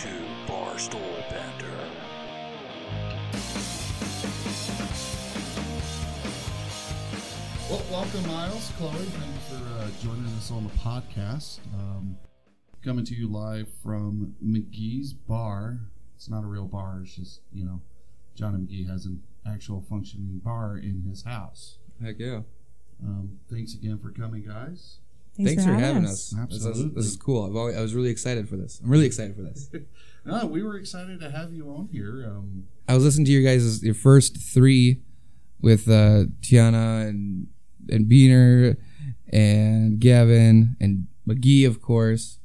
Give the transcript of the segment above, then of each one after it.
to Barstool Banter. Well, welcome, Miles, Chloe. Thank you for uh, joining us on the podcast. Um, coming to you live from McGee's Bar. It's not a real bar. It's just you know, Johnny McGee has an actual functioning bar in his house. Heck yeah. Um, thanks again for coming, guys. Thanks, for, having us. This is- Absolutely. This is cool. I've always, I was really excited for this. I'm really excited for this. No, we were excited to have you on here. Um, I was listening to your guys' your first three with uh, Tiana and and Beener and Gavin and McGee, of course.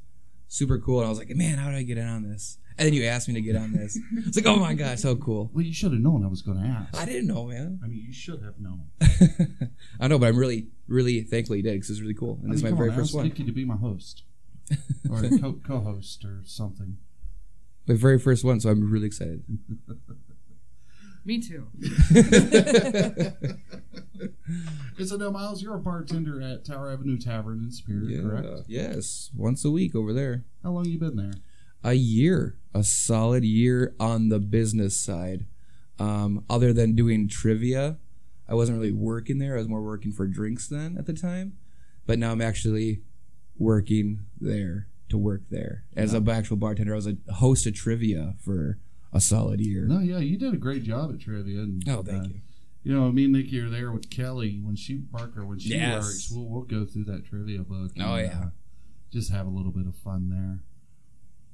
Super cool. And I was like, man, how do I get in on this? And then you asked me to get on this. It's like, oh my god, so cool. well, you should have known I was going to ask. I didn't know, man. I mean, you should have known. I know, but I'm really, really thankful you did because it's really cool. And I this is my come very on, I first asked one. Nikki to be my host or co- co-host or something. My very first one, so I'm really excited. Me too. And so now, Miles, you're a bartender at Tower Avenue Tavern in Superior, correct? Yes, once a week over there. How long you been there? A year, a solid year on the business side. Um, other than doing trivia, I wasn't really working there. I was more working for drinks then at the time. But now I'm actually working there to work there as a actual bartender. I was a host of trivia for a solid year. No, yeah, you did a great job at trivia. And, Oh, thank uh, you. You know, me and Nikki are there with Kelly when she Parker when she Yes. works. We'll we'll go through that trivia book. Oh, yeah. uh, just have a little bit of fun there.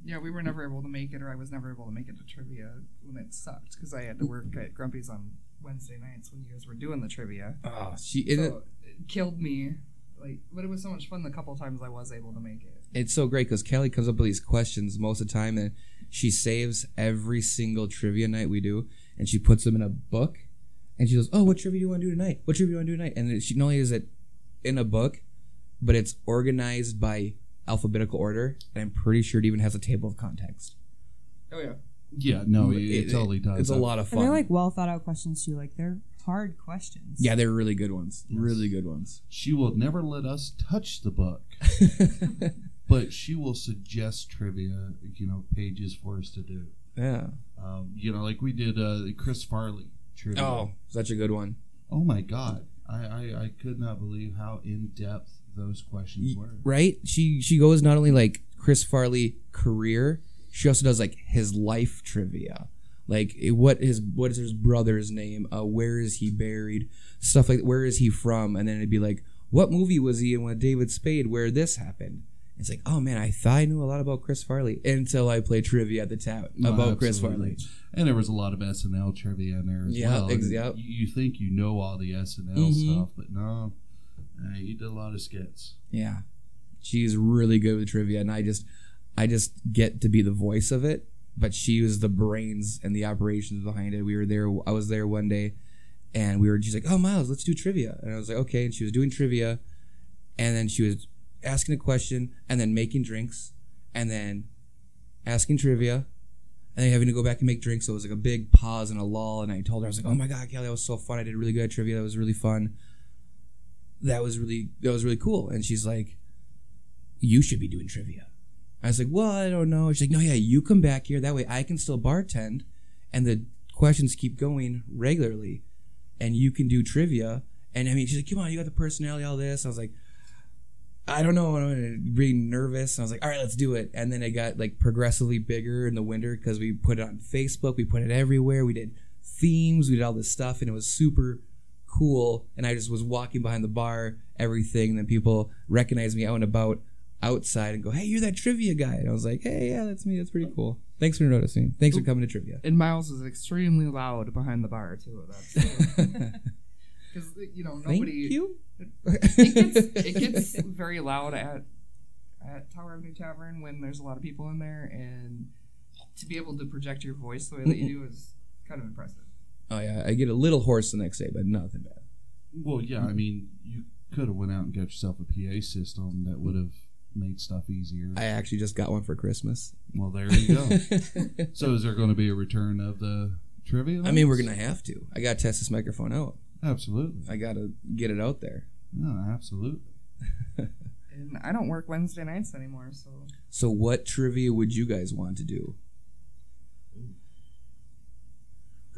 Yeah, we were never able to make it, or I was never able to make it to trivia when it sucked because I had to work at Grumpy's on Wednesday nights when you guys were doing the trivia. Oh, she. and it- it killed me. Like, but it was so much fun the couple times I was able to make it. it's so great because Kelly comes up with these questions most of the time, and she saves every single trivia night we do, and she puts them in a book, and she goes, "Oh, what trivia do you want to do tonight? What trivia do you want to do tonight?" And she not only is it in a book, but it's organized by alphabetical order, and I'm pretty sure it even has a table of context. Oh yeah. Yeah, no, it, It- it totally does. It's a lot of And fun. they're like well thought out questions too. Like they're hard questions. yeah, they're really good ones. Yes. Really good ones. She will never let us touch the book, but she will suggest trivia, you know, pages for us to do. yeah. Um, you know, like we did uh, Chris Farley trivia. Oh, such a good one. Oh my God, I, I I could not believe how in depth those questions were. right? She she goes not only like Chris Farley career, she also does like his life trivia, like what his what is his brother's name, uh, where is he buried, stuff like where is he from, and then it'd be like what movie was he in with David Spade where this happened. It's like, oh man, I thought I knew a lot about Chris Farley until I played trivia at the No, about Chris. Farley. And there was a lot of SNL trivia in there as Yeah, well. ex- yep. You, think you know all the SNL Mhm. stuff, but no, uh, you did a lot of skits. Yeah, she's really good with trivia, and I just, I just get to be the voice of it. But she was the brains and the operations behind it. We were there. I was there one day, and we were. She's like, "Oh, Miles, let's do trivia," and I was like, "Okay." And she was doing trivia, and then she was asking a question, and then making drinks, and then asking trivia, and then having to go back and make drinks. So it was like a big pause and a lull. And I told her, I was like, "Oh my god, Kelly, that was so fun. I did really good at trivia. That was really fun." That was really that was really cool. And she's like, "You should be doing trivia." I was like, "Well, I don't know." She's like, "No, yeah, you come back here. That way, I can still bartend, and the questions keep going regularly, and you can do trivia." And I mean, she's like, "Come on, you got the personality, all this." I was like, "I don't know." I'm really nervous. And I was like, "All right, let's do it." And then it got like progressively bigger in the winter because we put it on Facebook, we put it everywhere. We did themes, we did all this stuff, and it was super cool and I just was walking behind the bar, everything, and then people recognized me out and about outside and go, Hey, you're that trivia guy. And I was like, Hey, yeah, that's me. That's pretty cool. Thanks for noticing. Thanks for coming to trivia. And Miles is extremely loud behind the bar too. That's because you know nobody. Thank you. It gets it gets very loud at at Tower Avenue Tavern when there's a lot of people in there, and to be able to project your voice the way that you do is kind of impressive. Oh yeah, I get a little hoarse the next day, but nothing bad. Well, yeah, I mean, you could have went out and got yourself a PA system that would have made stuff easier. I actually just got one for Christmas. well, there you go. so, is there going to be a return of the trivia? I mean, we're gonna have to. I gotta test this microphone out. absolutely. I gotta get it out there. No, absolutely. And I don't work Wednesday nights anymore, so So, what trivia would you guys want to do?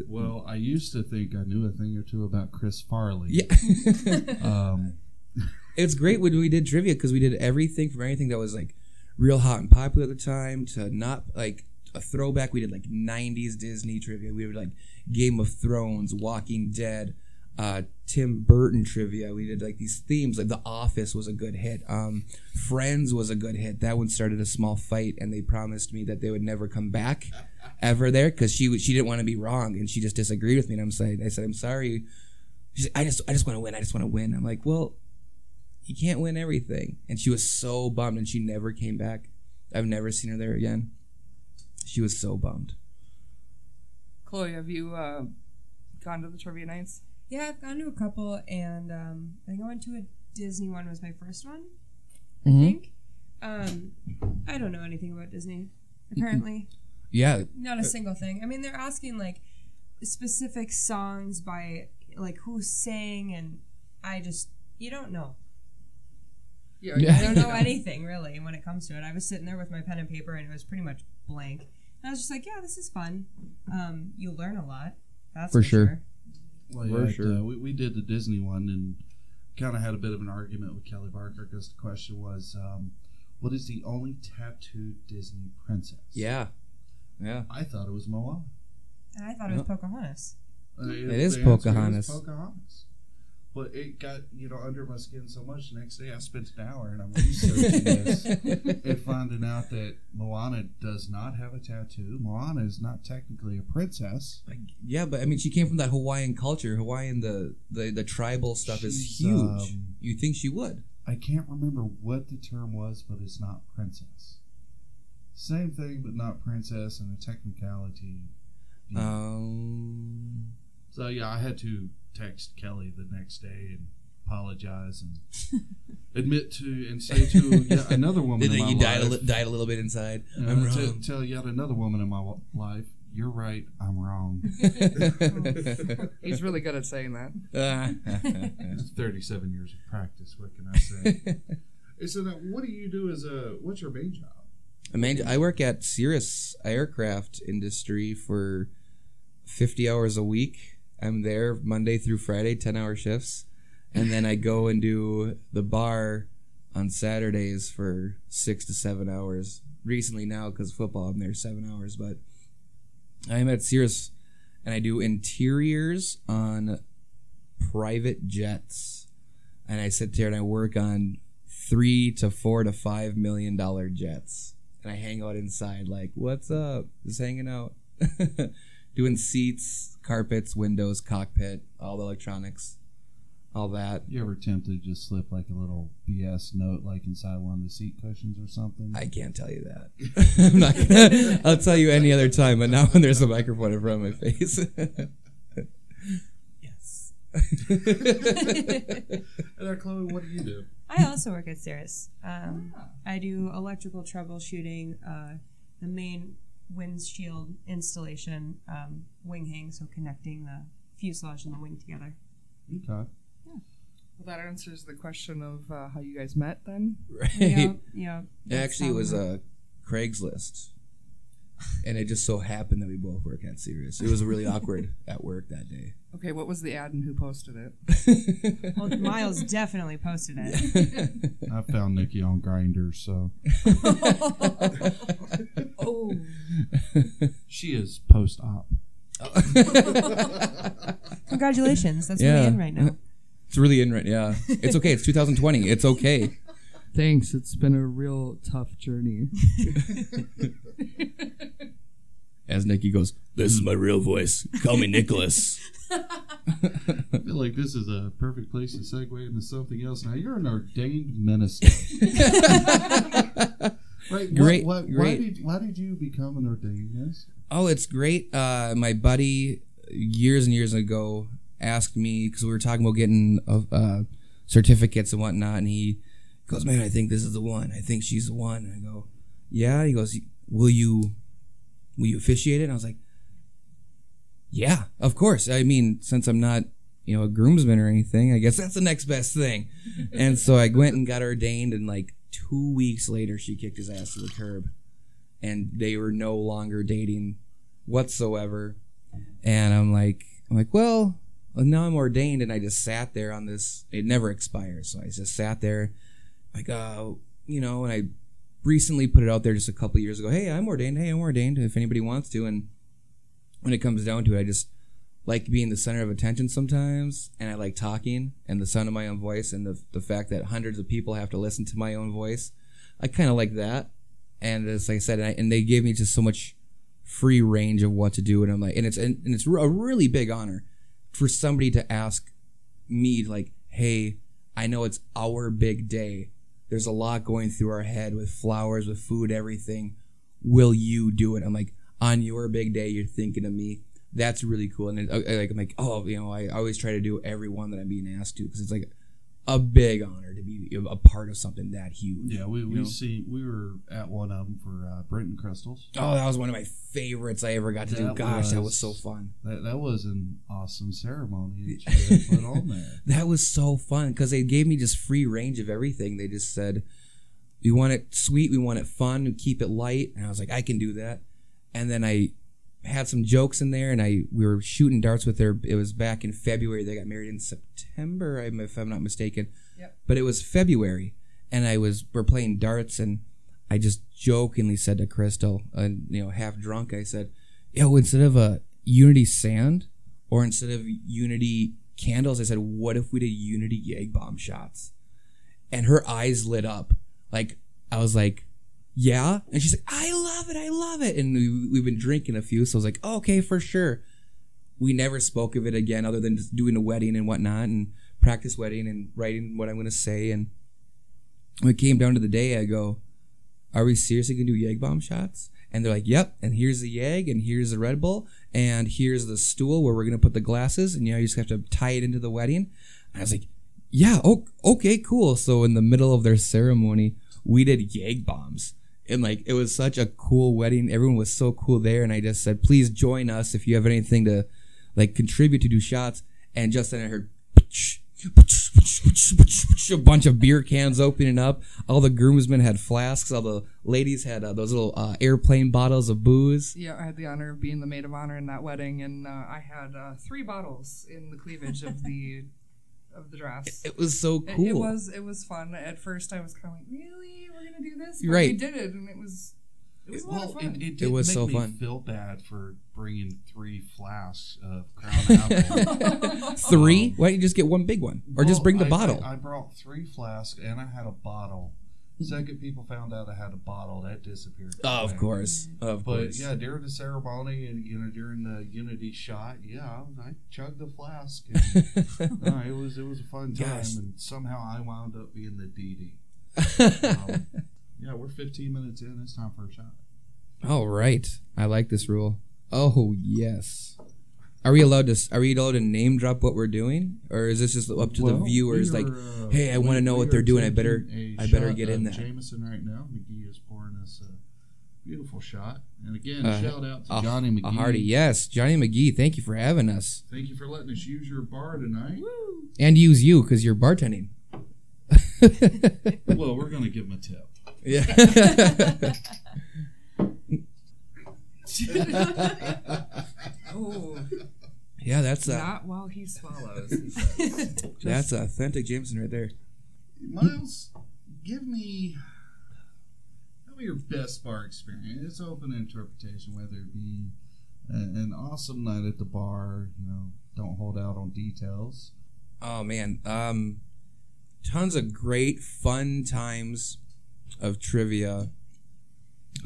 Well, I used to think I knew a thing or two about Chris Farley. Yeah. Um, it's great when we did trivia because we did everything from anything that was like real hot and popular at the time to not like a throwback. We did like 90s Disney trivia. We did like Game of Thrones, Walking Dead, uh, Tim Burton trivia. We did like these themes. Like The Office was a good hit. Um, Friends was a good hit. That one started a small fight, and they promised me that they would never come back ever there because she she didn't want to be wrong and she just disagreed with me. And I'm saying, I said, I'm sorry. She's like, I just I just want to win. I just want to win. I'm like, well, you can't win everything. And she was so bummed, and she never came back. I've never seen her there again. She was so bummed. Chloe, have you uh, gone to the trivia nights? Yeah, I've gone to a couple, and um, I think I went to a Disney one. Was my first one, I Mhm. think. Um, I don't know anything about Disney. Apparently, Yeah, not a single thing. I mean, they're asking like specific songs by like who sang, and I just you don't know. Yeah. Yeah. I don't know anything really when it comes to it. I was sitting there with my pen and paper, and it was pretty much blank. And I was just like, yeah, this is fun. Um, you learn a lot. That's For for, sure. sure. well, For yeah, sure. uh, we, we did the Disney one and kind of had a bit of an argument with Kelly Barker because the question was, um, what is the only tattooed Disney princess? yeah, yeah. I thought it was Moana. And I thought it was Pocahontas. Uh, It is the answer Pocahontas. Pocahontas. But it got you know under my skin so much. The next day, I spent an hour and I'm researching this and finding out that Moana does not have a tattoo. Moana is not technically a princess. Like, yeah, but I mean, she came from that Hawaiian culture. Hawaiian, the the, the tribal stuff is She's, huge. um, you think she would? I can't remember what the term was, but it's not princess. Same thing, but not princess, and a technicality. you know. Um, So yeah, I had to text Kelly the next day and apologize and admit to and say to yet another woman did in my you died a, li- died a little bit inside? uh, I'm to wrong. tell yet another woman in my wa- life, you're right, I'm wrong. He's really good at saying that. It's 37 years of practice. What can I say? so now, what do you do as a? What's your main job? I mean, I work at Cirrus Aircraft Industry for 50 hours a week. I'm there Monday through Friday, 10 hour shifts. And then I go and do the bar on Saturdays for six to seven hours. Recently now, because football, I'm there seven hours. But I'm at Cirrus and I do interiors on private jets. And I sit there and I work on three to four to five million dollar jets and I hang out inside, like, what's up? Just hanging out. Doing seats, carpets, windows, cockpit, all the electronics, all that. You ever tempted to just slip like a little BS note, like inside one of the seat cushions or something? I can't tell you that. I'm not gonna. I'll tell you any other time, but not when there's a microphone in front of my face. yes. And now, Chloe, what do you do? I also work at Cirrus. Um, I do electrical troubleshooting, uh, the main windshield installation, um, wing hang, so connecting the fuselage and the wing together. Okay. Yeah. Well, that answers the question of uh, how you guys met then. Right. Yeah, yeah. that's Actually, it was we- a Craigslist, and it just so happened that we both work at Cirrus. It was really awkward at work that day. Okay, what was the ad and who posted it? Well, Miles definitely posted it. I found Nikki on Grindr, so Oh, she is post op. congratulations! That's Yeah. really in right now. It's really in right. Yeah, it's okay. It's 2020. It's okay. Thanks. It's been a real tough journey. As Nikki goes, "This is my real voice. Call me Nicholas." I feel like this is a perfect place to segue into something else. Now you're an ordained minister. right? Great, What, what, Why great. did why did you become an ordained minister? Oh, it's great. Uh, my buddy years and years ago asked me because we were talking about getting uh, uh, certificates and whatnot, and he goes, "Man, I think this is the one. I think she's the one." And I go, "Yeah." He goes, "Will you, will you officiate it?" And I was like, "Yeah, of course. I mean, since I'm not." You know, a groomsman or anything. I guess that's the next best thing. and so I went and got ordained, and like two weeks later, she kicked his ass to the curb, and they were no longer dating whatsoever. And I'm like, I'm like, well, now I'm ordained, and I just sat there on this. It never expires, so I just sat there, like, uh, you know, and I recently put it out there just a couple years ago. Hey, I'm ordained. Hey, I'm ordained. If anybody wants to, and when it comes down to it, I just like being the center of attention sometimes, and I like talking and the sound of my own voice, and the the fact that hundreds of people have to listen to my own voice. I kind of like that, and as I said, and, I, and they gave me just so much free range of what to do, and I'm like, and it's and, and it's a really big honor for somebody to ask me like, hey, I know it's our big day. There's a lot going through our head with flowers, with food, everything. Will you do it? I'm like, on your big day, you're thinking of me. That's really cool. And it, I, like, I'm like, oh, you know, I always try to do every one that I'm being asked to because it's like a big honor to be a part of something that huge. Yeah, we, we know? see we were at one of them for uh, Brenton Crystals. Oh, that was one of my favorites I ever got to do. That Gosh, that was was- so fun. That, that was an awesome ceremony that you put on there. That was so fun because they gave me just free range of everything. They just said, "We want it sweet, we want it fun, we keep it light." And I was like, "I can do that." And then I had some jokes in there, and I we were shooting darts with her. It was back in February. They got married in September, if I'm not mistaken. Yep. But it was February, and I was we're playing darts, and I just jokingly said to Crystal, and you know, half drunk, I said, "Yo, instead of a Unity sand, or instead of Unity candles, I said, what if we did Unity Yag bomb shots?" And her eyes lit up, like I was like, "Yeah," and she's like, "I love it, I love it." And we, we've been drinking a few, so I was like, "Okay, for sure." We never spoke of it again, other than just doing a wedding and whatnot, and practice wedding and writing what I'm going to say. And when it came down to the day, I go, "Are we seriously going to do Yag bomb shots?" And they're like, "Yep." And here's the Yag, and here's the Red Bull, and here's the stool where we're going to put the glasses, and you know you just have to tie it into the wedding. And I was like, "Yeah, okay, cool." So in the middle of their ceremony, we did Yag bombs. And like it was such a cool wedding. Everyone was so cool there, and I just said, "Please join us if you have anything to like contribute to do shots." And just then I heard a bunch of beer cans opening up. All the groomsmen had flasks. All the ladies had uh, those little uh, airplane bottles of booze. Yeah, I had the honor of being the maid of honor in that wedding, and uh, I had uh, three bottles in the cleavage of the of the dress. It was so cool. it was it was fun. At first, I was kind of like, "Really, we're gonna do this?" But Right. We did it, and it was it was a lot Well, of fun. it, it did was make so me fun. feel bad for bringing three flasks of Crown Apple. Three? Um, Why don't you just get one big one, or just bring the I- bottle? I, I brought three flasks and I had a bottle. Second, people found out I had a bottle that disappeared. of course, of But course. yeah, during the ceremony and you know during the unity shot, yeah, I chugged the flask. And, no, it was it was a fun time, Gosh. and somehow I wound up being the DD. Um, yeah, we're 15 minutes in. It's time for a shot. All right, I like this rule. Oh yes. Are we allowed to? Are we allowed to name drop what we're doing, or is this just up to the viewers? we Like, uh, hey, I wanna know what they're doing. I better- taking a I better get in there. Jameson right now. McGee is pouring us a beautiful shot. And again, Uh, shout out to a- Johnny McGee. a hearty yes, Johnny McGee. Thank you for having us, Thank you for letting us use your bar tonight. and use you because you're bartending. well, we're gonna give him a tip. yeah. oh, yeah, that's a not while he swallows. he says. that's authentic Jameson right there. Miles, give me tell me your best bar experience. It's open interpretation, whether it be a- an awesome night at the bar. You know, don't hold out on details. Oh man, um, tons of great fun times of trivia.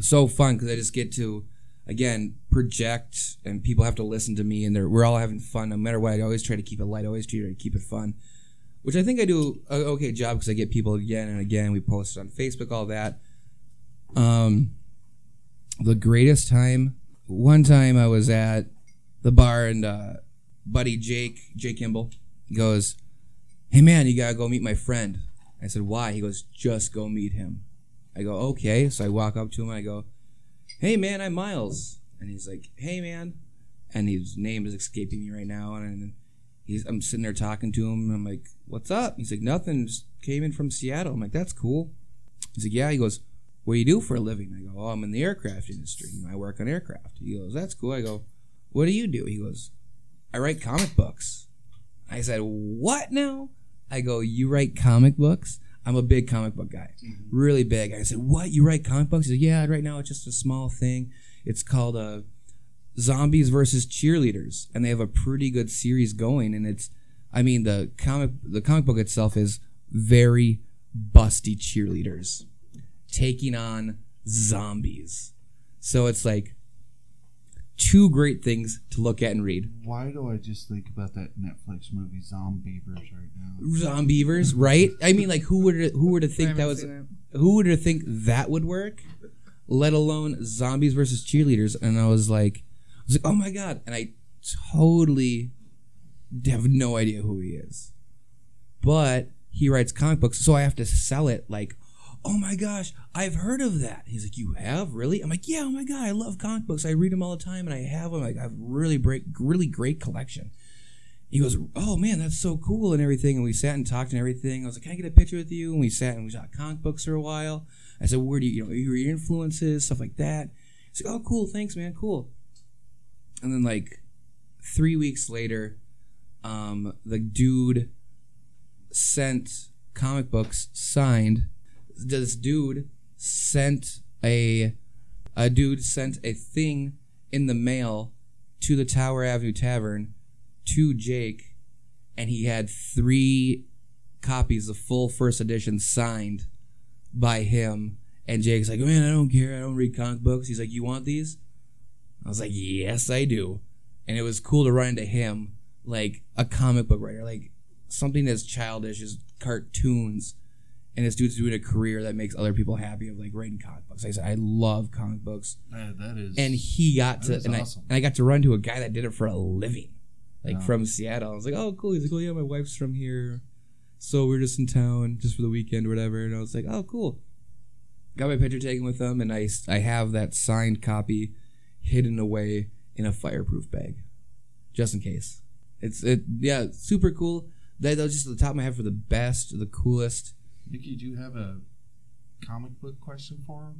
So fun because I just get to again project, and people have to listen to me, and we're all having fun no matter what. I always try to keep it light, always try to keep it fun, which I think I do a okay job because I get people again and again. We post it on Facebook, all that. Um, the greatest time. One time I was at the bar and uh, buddy Jake, Jake Kimball, goes, Hey man, you gotta go meet my friend. I said, Why? He goes, Just go meet him. I go, Okay. So I walk up to him, I go, Hey man, I'm Miles. And he's like, Hey man. And his name is escaping me right now. And he's I'm sitting there talking to him, and I'm like, What's up? He's like, Nothing, just came in from Seattle. I'm like, That's cool. He's like, Yeah, he goes, What do you do for a living? I go, Oh, I'm in the aircraft industry. You know, I work on aircraft. He goes, That's cool. I go, what do you do? He goes, I write comic books. I said, what now? I go, you write comic books? I'm a big comic book guy, really big. I said, what? You write comic books? He said, yeah. Right now, it's just a small thing. It's called uh, Zombies versus Cheerleaders, and they have a pretty good series going. And it's, I mean, the comic the comic book itself is very busty cheerleaders taking on zombies. So it's like two great things to look at and read. Why do I just think about that Netflix movie Zombeavers right now? Zombeavers, right? I mean, like who would who would have I think that was seen who would have think that would work? Let alone zombies versus cheerleaders. And I was like, I was like, oh my god! And I totally have no idea who he is, but he writes comic books, so I have to sell it like. Oh my gosh, I've heard of that. He's like, You have? Really? I'm like, Yeah, oh my god, I love comic books. I read them all the time and I have them. Like, I have really break, really great collection. He goes, Oh man, that's so cool and everything. And we sat and talked and everything. I was like, Can I get a picture with you? And we sat and we shot comic books for a while. I said, Where do you, you know, your influences, stuff like that. He's like, Oh, cool, thanks, man, cool. And then like three weeks later, um, the dude sent comic books signed. This dude sent a a dude sent a thing in the mail to the Tower Avenue Tavern to Jake, and he had three copies of full first edition signed by him. And Jake's like, man, I don't care. I don't read comic books. He's like, you want these? I was like, yes, I do. And it was cool to run into him, like a comic book writer, like something as childish as cartoons. And this dude's doing a career that makes other people happy of like writing comic books. I said, I love comic books Man, that is. and he got to and, awesome. I, and I got to run to a guy that did it for a living like Wow. from seattle i was like oh cool he's like oh yeah my wife's from here so we're just in town just for the weekend or whatever and i was like oh cool got my picture taken with them and I I have that signed copy hidden away in a fireproof bag just in case it's it yeah super cool that, that was just the top of my head for the best the coolest Nikki, do you have a comic book question for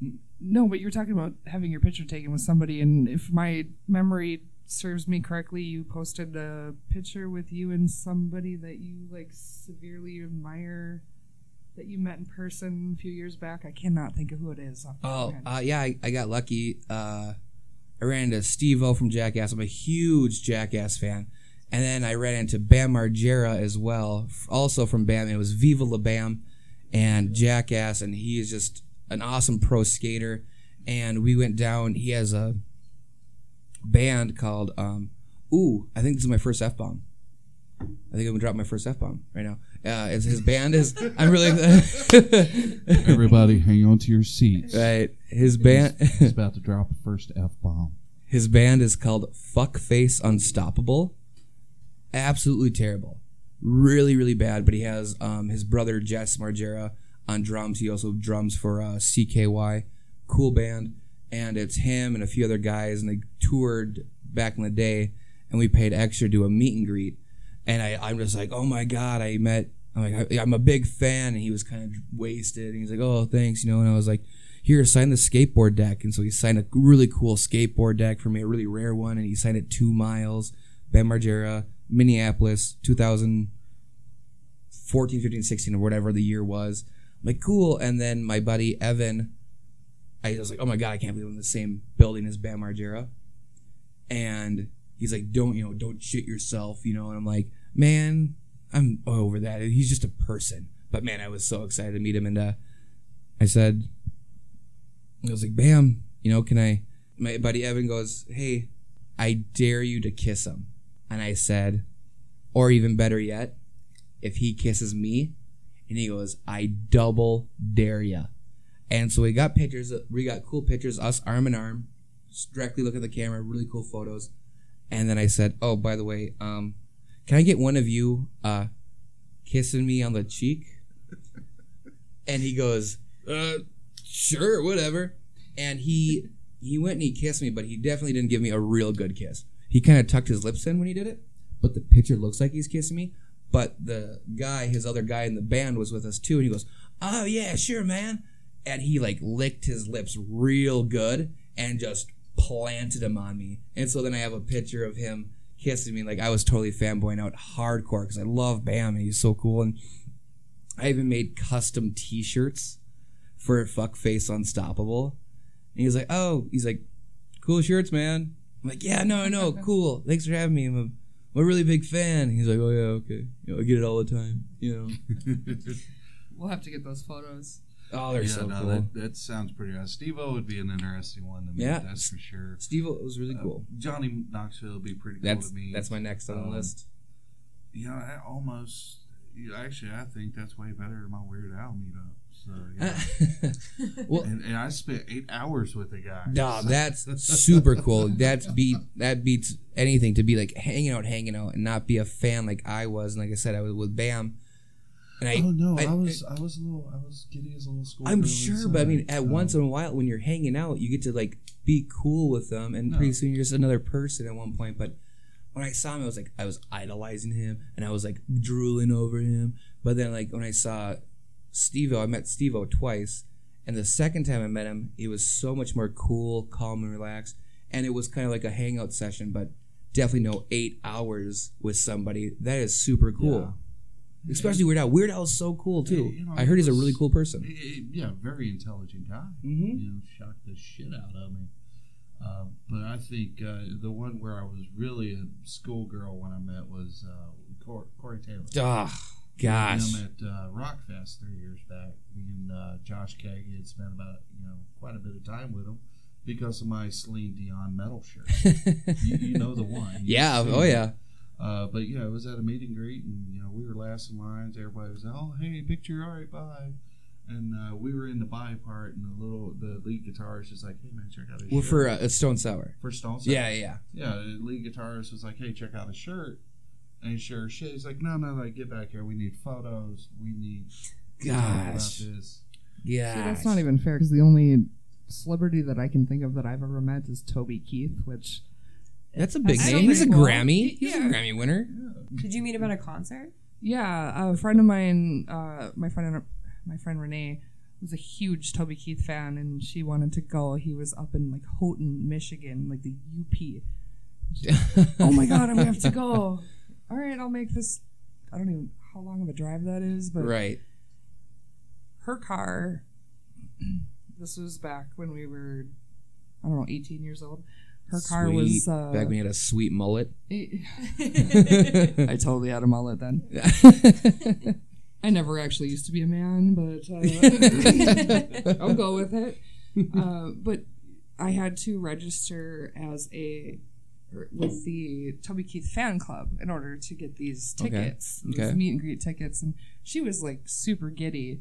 him? No, but you were talking about having your picture taken with somebody, and if my memory serves me correctly, you posted a picture with you and somebody that you like severely admire that you met in person a few years back. I cannot think of who it is. off the top of Oh, uh, yeah, I, I got lucky. Uh, I ran into Steve O from Jackass. I'm a huge Jackass fan. And then I ran into Bam Margera as well, also from Bam. It was Viva La Bam and Jackass, and he is just an awesome pro skater. And we went down. He has a band called, um, ooh, I think this is my first F bomb. I think I'm gonna drop my first F bomb right now. Uh, it's, his band is. I'm really. Everybody, hang on to your seats. right. His band. He's about to drop the first f bomb. His band is called Fuckface Unstoppable. Absolutely terrible. Really, really bad. But he has um, his brother Jess Margera on drums. He also drums for uh, CKY. Cool band. And it's him and a few other guys. And they toured back in the day. And we paid extra to do a meet and greet. And I, I'm just like, oh my God, I met, I'm like, I, I'm a big fan. And he was kind of wasted. And he's like, oh, thanks, you know. And I was like, here, sign the skateboard deck. And so he signed a really cool skateboard deck for me, a really rare one. And he signed it two miles, Ben Margera, Minneapolis, 2014, 15, 16, or whatever the year was. I'm like, cool. And then my buddy Evan, I was like, oh my God, I can't believe I'm in the same building as Bam Margera. And he's like, don't, you know, don't shit yourself, you know. And I'm like, man, I'm over that. He's just a person. But man, I was so excited to meet him. And uh, I said, I was like, Bam, you know, can I? My buddy Evan goes, Hey, I dare you to kiss him. And I said, Or even better yet, if he kisses me, and he goes, I double dare ya. And so we got pictures, we got cool pictures, us arm in arm, directly look at the camera, really cool photos. And then I said, Oh, by the way, um, can I get one of you uh, kissing me on the cheek? And he goes, uh, sure, whatever. And he he went and he kissed me, but he definitely didn't give me a real good kiss. He kind of tucked his lips in when he did it, but the picture looks like he's kissing me. But the guy, his other guy in the band, was with us too, and he goes, "Oh yeah, sure, man." And he like licked his lips real good and just planted him on me. And so then I have a picture of him kissing me. Like I was totally fanboying out hardcore because I love Bam and he's so cool. And I even made custom T-shirts for Fuckface Unstoppable. And he's like, "Oh, he's like, cool shirts, man." I'm like, "Yeah, no, no, cool. Thanks for having me. I'm a, I'm a really big fan." He's like, "Oh yeah, okay. You know, I get it all the time. You know." We'll have to get those photos. Oh, they're yeah, so no, cool. that, that sounds pretty awesome. Steve O would be an interesting one to meet. Yeah. that's for sure. Steve was really Uh, cool. Johnny Knoxville would be pretty cool That's to me. that's my next on the Um, list. You know, I almost. Actually, I think that's way better than my Weird Al meetup. So, yeah. well, and, and I spent eight hours with the guy. no, that's super cool. That's beat that beats anything to be like hanging out, hanging out, and not be a fan like I was. And like I said, I was with Bam. And I, oh no, I, I- was I was a little I was giddy as a little school. I'm sure, but I mean, at once in a while, when you're hanging out, you get to like be cool with them, and No. pretty soon you're just another person at one point. But when I saw him, I was like, I was idolizing him, and I was like drooling over him. But then, like when I saw Steve I met Steve twice, and the second time I met him, he was so much more cool, calm, and relaxed, and it was kind of like a hangout session, but definitely no eight hours with somebody. That is super cool. Especially Weird Al. Weird Al is so cool too. You know, I heard he's a really cool person. Eh, Yeah, very intelligent guy. Mhm. You know, shocked the shit out of me. Uh, but I think uh, the one where I was really a schoolgirl when I met was uh, Corey Taylor. Ah, gosh. Him at uh, Rockfest three years back. Me and uh, Josh Keg had spent about you know quite a bit of time with him because of my Celine Dion metal shirt. you, you know the one. Yeah. Oh yeah. Uh, but yeah, it was at a meet and greet, and you know we were last in lines. Everybody was, oh hey, picture, all right, bye. And uh, we were in the bye part, and the little the lead guitarist was like, hey man, check out his Well, shirt. for uh, Stone Sour. for Stone Sour. Yeah, yeah. yeah. The lead guitarist was like, hey, check out his shirt. And sure as shit, he's like, no, no, no, get back here. We need photos. We need to talk about Gosh. Yeah. See, that's not even fair because the only celebrity that I can think of that I've ever met is Toby Keith, which That's a big That's name. He's a cool. Grammy. He's a Grammy winner. Did you meet him at a concert? yeah, a friend of mine, uh, my friend, my friend Renee was a huge Toby Keith fan, and she wanted to go. He was up in like Houghton, Michigan, like the UP. oh my god, I'm gonna have to go. All right, I'll make this. I don't even how long of a drive that is, but right. her car. This was back when we were, I don't know, 18 years old. Her car Sweet. was. Uh, Back when he had a sweet mullet. I totally had a mullet then. I never actually used to be a man, but uh, I'll go with it. Uh, but I had to register as a with the Toby Keith fan club in order to get these Okay. tickets, these Okay. meet and greet tickets, and she was like super giddy,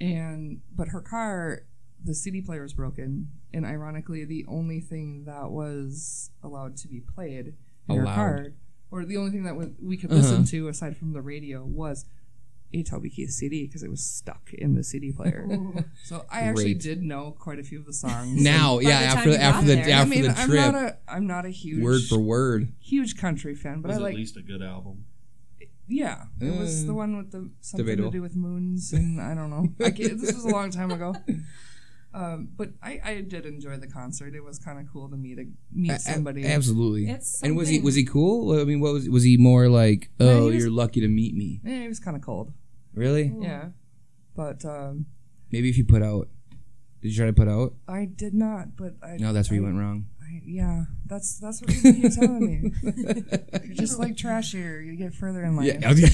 and but her car, the CD player was broken, and ironically, the only thing that was allowed to be played in her car, or the only thing that we- we could Uh-huh. listen to aside from the radio was a Toby Keith CD because it was stuck in the CD player. so I actually Great. did know quite a few of the songs. Now, yeah, the time after you after the there. after I mean, the I'm trip, not a I'm not a huge word for word. huge country fan, but was I at like least a good album. yeah. It was Uh, the one with the something debatable. to do with moons and I don't know. I can't, this was a long time ago. Um, but I, I did enjoy the concert. It was kind of cool to meet a, meet somebody. absolutely. It's and was he something- was he cool? I mean, what was was he more like? Oh, he was- you're lucky to meet me. Yeah, it was kind of cold. Really? Yeah, but um, Maybe if you put out. Did you try to put out? I did not. But I No, that's where you I- went wrong. I, yeah, that's that's what people keep telling me. You're just like trashier. You get further in life. Yeah. okay.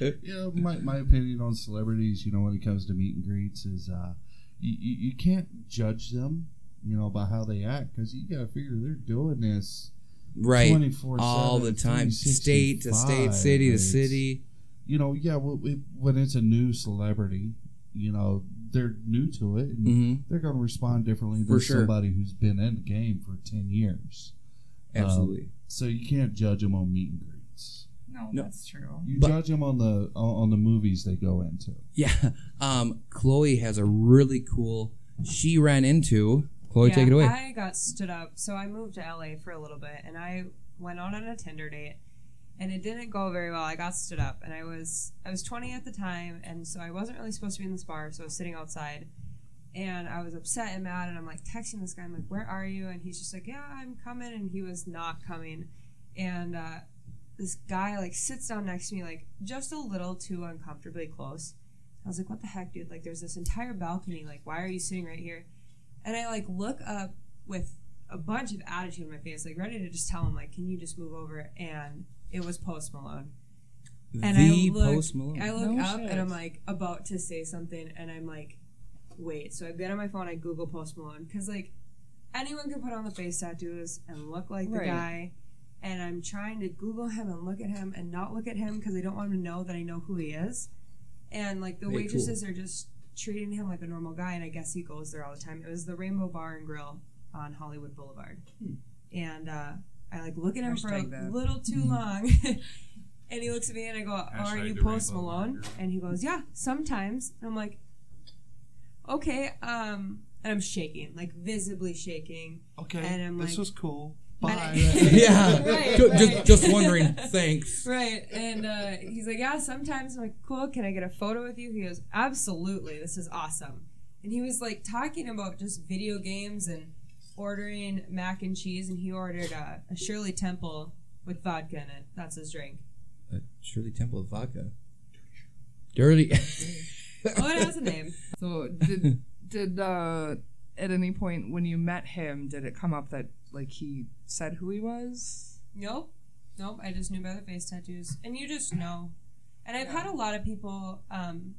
you know, my, my opinion on celebrities, you know, when it comes to meet and greets, is uh, you, you, you can't judge them, you know, by how they act because you got to figure they're doing this right. 24/7, All the time, state to state, city to city. You know, yeah, well, it, when it's a new celebrity, you know, they're new to it and hmm they're going to respond differently than sure. somebody who's been in the game for 10 years. Um, Absolutely. So you can't judge them on meet and greets. No, No. that's true. You But- judge them on the on on the movies they go into. Yeah. Um, Chloe has a really cool. She ran into. Chloe, take it away. I got stood up. So I moved to LA for a little bit and I went out on a Tinder date and it didn't go very well. I got stood up and I was I was 20 at the time and so I wasn't really supposed to be in this bar, so I was sitting outside and I was upset and mad, and I'm like texting this guy. I'm like, "Where are you?" And he's just like, "Yeah, I'm coming," and he was not coming. And uh, this guy like sits down next to me, like just a little too uncomfortably close. I was like, "What the heck, dude? Like, there's this entire balcony. Like, why are you sitting right here?" And I like look up with a bunch of attitude in my face, like ready to just tell him, like, "Can you just move over?" And it was Post Malone. And the I look, Post Malone. I look No up shit. and I'm like about to say something, and I'm like, wait. So I get on my phone, I Google Post Malone because like anyone can put on the face tattoos and look like the Right. guy. And I'm trying to Google him and look at him and not look at him because I don't want him to know that I know who he is. And like the Very waitresses are just treating him like a normal guy, and I guess he goes there all the time. It was the Rainbow Bar and Grill on Hollywood Boulevard, and uh, I like look at him for a that. little too long. And he looks at me and I go, "Are Hashtag you the Post Rainbow Malone?" Burger. And he goes, "Yeah, sometimes." And I'm like, "Okay." Um, and I'm shaking, like visibly shaking. Okay, And I'm this like- was cool. And Bye. I- yeah. Right, Ju- right. Just, just wondering. Thanks. Right. And uh, he's like, "Yeah, sometimes." I'm like, "Cool. Can I get a photo with you?" He goes, "Absolutely. This is awesome." And he was like talking about just video games and ordering mac and cheese, and he ordered uh, a Shirley Temple with vodka in it. That's his drink. A Shirley Temple of Vodka. Dirty. Oh, it has a name. So did did uh at any point when you met him did it come up that like he said who he was? Nope. Nope. I just knew by the face tattoos. And you just know. And I've had a lot of people, um,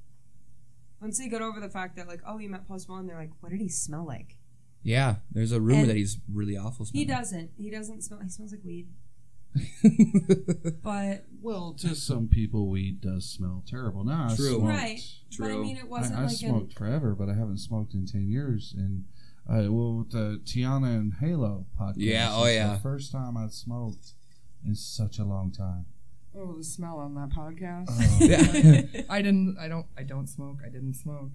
once they get over the fact that, like, oh, you met Post Malone, they're like, what did he smell like? Yeah, there's a rumor And that he's really awful. He doesn't. He doesn't smell. He smells like weed. But, Well, to some people, weed does smell terrible. Now, I True. smoked. right. But I mean, it wasn't I like smoked forever, but I haven't smoked in ten years. And uh, well, with the Tiana and Halo podcast, Yeah, oh, yeah. the first time I'd smoked in such a long time. Oh, the smell on that podcast. Uh, Yeah. I didn't. I don't. I don't smoke. I didn't smoke.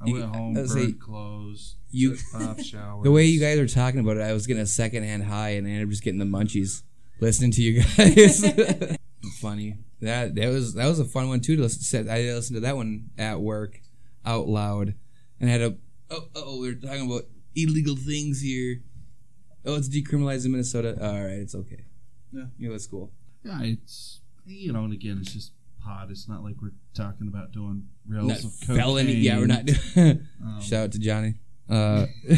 I went uh, home, I was burned say, clothes, you- five showers. the way you guys are talking about it, I was getting a secondhand high, and I ended up just getting the munchies listening to you guys. Funny. That that was that was a fun one too to listen. to. I listened to that one at work out loud, and I had a oh oh we are talking about illegal things here. Oh, it's decriminalized in Minnesota. All right, it's okay. Yeah. yeah, that's cool. Yeah, it's you know, and again, it's just pot. It's not like we're talking about doing rails Not of cocaine. felony. Yeah, we're not. Um, Shout out to Johnny. Uh,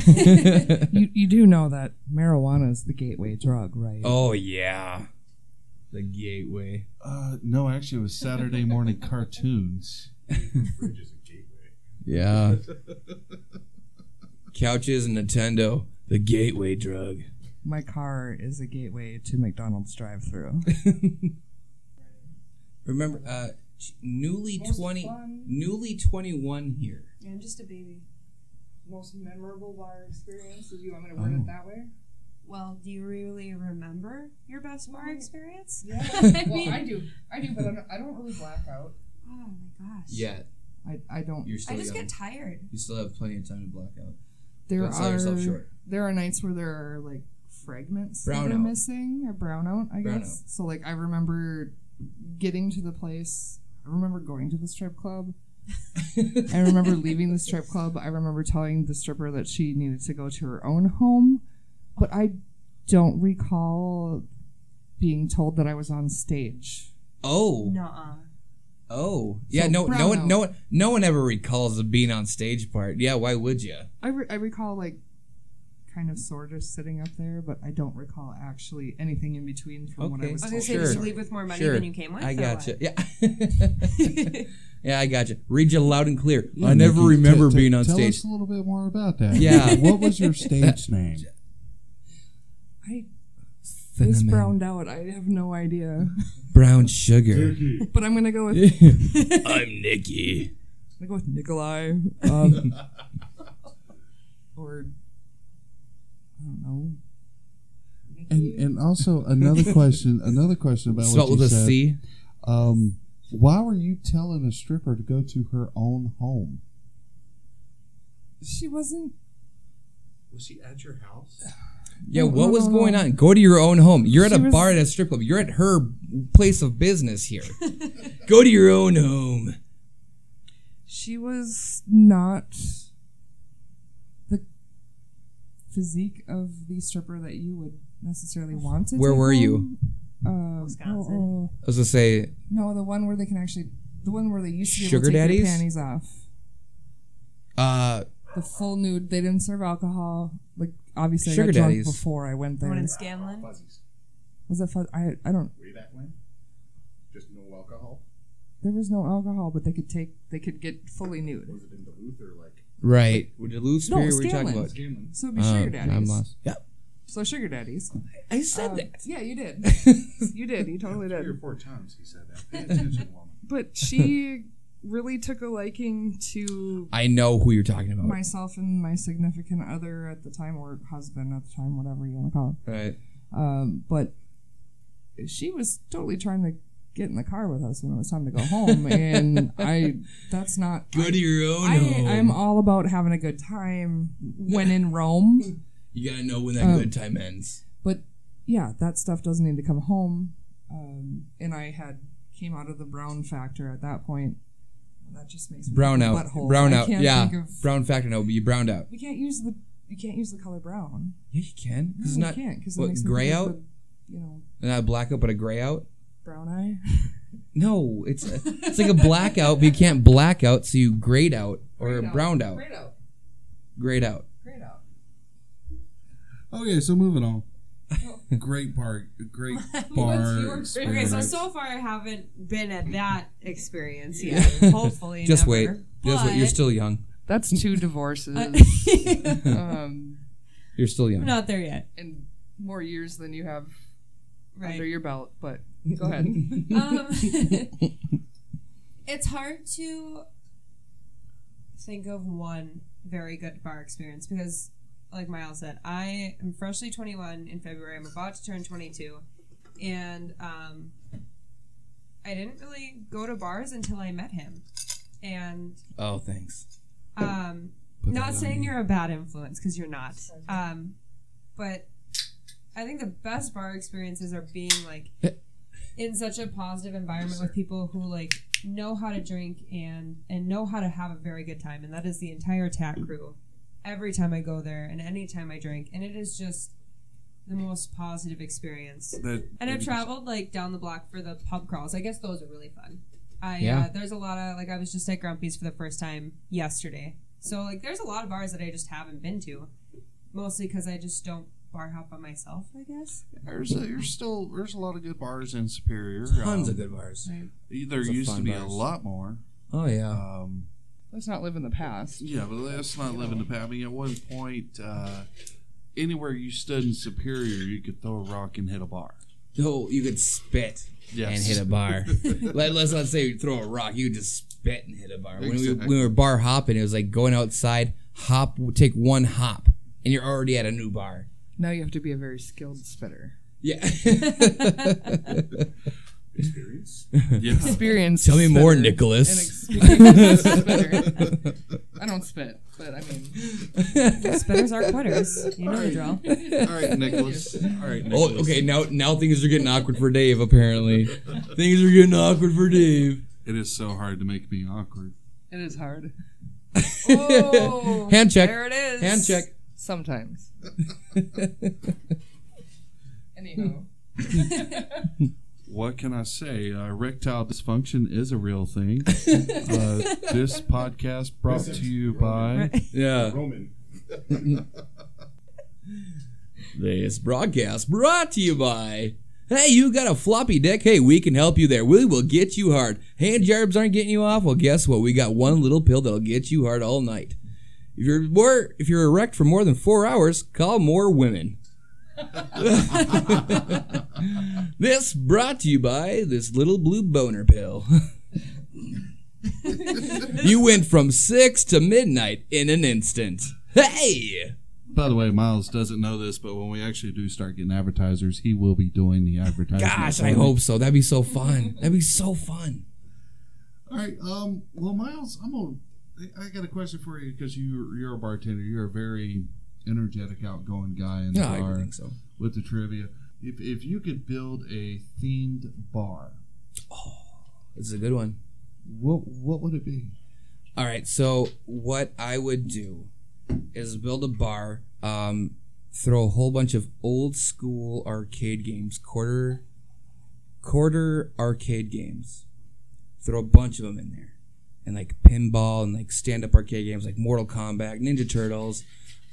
You you do know that marijuana is the gateway drug, right? oh yeah, the gateway. Uh, no, actually, it was Saturday morning cartoons. Yeah. Couches and Nintendo, the gateway drug. My car is a gateway to McDonald's drive-through. Remember, uh, newly Most twenty, fun. newly twenty-one here. Yeah, I'm just a baby. Most memorable bar experience. If you want me to word it that way. Well, do you really remember your best bar experience? Yeah. I well, mean- I do. I do, but I don't, I don't really black out. Oh my gosh. Yeah, I, I don't. you're still I just young. get tired. you still have plenty of time to black out. There Don't sell yourself are short. there are nights where there are like fragments that Brownout. are missing or brownout. I Brownout. guess so. Like I remember getting to the place. I remember going to the strip club. I remember leaving the strip club. I remember telling the stripper that she needed to go to her own home, but I don't recall being told that I was on stage. Oh, Nuh-uh. oh, yeah. So no, no one, brownout. no one, no one ever recalls the being on stage part. Yeah, why would you? I, re- I recall like kind of sort of sitting up there, but I don't recall actually anything in between from what I Okay. was I was gonna say, Sure. did you leave with more money Sure. than you came with? I or gotcha. what? Yeah. yeah, I gotcha. Read you loud and clear. Yeah, I never Nikki, remember t- t- being on tell stage. Tell us a little bit more about that. Yeah. what was your stage name? I was Cinnamon. browned out. I have no idea. Brown sugar. But I'm gonna go with I'm Nikki. I'm gonna go with Nikolai. Um, or I don't know. And and also another question, another question about Spelled what you with said. C. Um, why were you telling a stripper to go to her own home? She wasn't. Was she at your house? Yeah, No, what was no, going no. on? Go to your own home. You're at She a was- bar at a strip club. You're at her place of business here. Go to your own home. She was not the physique of the stripper that you would necessarily want to. Where take were you? Uh, Wisconsin. oh, oh. I was gonna say No, the one where they can actually, the one where they used to be able Sugar to take daddies? your panties off. uh The full nude. They didn't serve alcohol. Like obviously, Sugar I got drunk daddies. before I went The there. one in Scanlon. Fuzzies. Was that fun? I I don't. Way back when? Just no alcohol? There was no alcohol, but they could take. They could get fully nude. Was it in Duluth or like right. With Duluth No, Superior, we talking Scanlon. about. Scanlon? So it'd be sugar daddies. I'm lost. Yeah, So sugar daddies. I said Um, that. Yeah, you did. you did. You totally Three or did. four times he said that. Pay attention, woman. But she really took a liking to I know who you're talking about. myself and my significant other at the time, or husband at the time, whatever you want to call it. right. Um, but she was totally trying to get in the car with us when it was time to go home, and I. That's not. Go to your own I, home. I'm all about having a good time when in Rome. you gotta know when that Um, good time ends. but yeah, that stuff doesn't need to come home. Um, and I had came out of the brown factor at that point. That just makes me Brown out. butthole. Brown out. Yeah. of- Brown factor. No, but you browned out. we can't use the you can't use the color brown. Yeah, you can. 'Cause it's No, not you can't because it makes gray out? you know, not black out, but a gray out. Brown eye. No, it's a, it's like a blackout, but you can't black out, so you grayed out or Grayed out. browned out. Grayed out. Grayed out. Grayed out. Okay, so moving on. Great bar, great bar. your- Okay, so experience. so far I haven't been at that experience yet. Hopefully, Just never. wait. Just wait. You're But- still young. That's two divorces. I'm um, You're still young. not there yet. and more years than you have Right. under your belt. But go ahead. um, it's hard to think of one very good bar experience because, like Miles said, I am freshly 21 in February. I'm about to turn 22, and um, I didn't really go to bars until I met him, and Oh, thanks. um, Put not saying me. you're a bad influence because you're not. Um, but I think the best bar experiences are being like in such a positive environment with people who like know how to drink and and know how to have a very good time, and that is the entire TAC crew. Every time I go there and anytime I drink, and it is just the most positive experience. That- And I've traveled like down the block for the pub crawls. I guess those are really fun. I Yeah. uh, there's a lot of like I was just at Grumpy's for the first time yesterday. So like there's a lot of bars that I just haven't been to, mostly because I just don't bar hop by myself. I guess. There's, a, there's still there's a lot of good bars in Superior. Tons Um, of good bars. There Lots used to fun be a lot more. Oh yeah. Um, Let's not live in the past. yeah, but let's not live in the past. I mean, at one point, uh, anywhere you stood in Superior, you could throw a rock and hit a bar. Oh, you could spit Yes. and hit a bar. Let, let's not say you throw a rock. You just spit and hit a bar. When we, when we were bar hopping, it was like going outside, hop, take one hop, and you're already at a new bar. Now you have to be a very skilled spitter. Yeah. Experience. Yeah. Experience. Tell me more. Nicholas. An spitter. I don't spit, but I mean, Spitters are quitters. You know the drill. All right, Nicholas. All right, Oh, okay. Now, now things are getting awkward for Dave. Apparently, things are getting awkward for Dave. It is so hard to make me awkward. it is hard. Oh, Hand check. there it is. Hand check. Sometimes. Anyhow. What can I say? Uh, erectile dysfunction is a real thing. Uh, this podcast brought to you by. Yeah. Roman. This broadcast brought to you by. Hey, you got a floppy dick? Hey, we can help you there. We will get you hard. Hand jarbs aren't getting you off? Well, guess what? We got one little pill that'll get you hard all night. If you're more, if you're erect for more than four hours, call more women. this brought to you by this little blue boner pill. you went from six to midnight in an instant. Hey! By the way, Miles doesn't know this, but when we actually do start getting advertisers, he will be doing the advertising. Gosh, I hope so. That'd be so fun. That'd be so fun. All right. Um. Well, Miles, I'm gonna. I got a question for you because you you're a bartender. You're a very energetic, outgoing guy in the I bar don't think so. with the trivia. If if you could build a themed bar, This is a good one. what what would it be? All right. So what I would do is build a bar, um, throw a whole bunch of old school arcade games, quarter quarter arcade games. Throw a bunch of them in there, and like pinball and like stand up arcade games like Mortal Kombat, Ninja Turtles.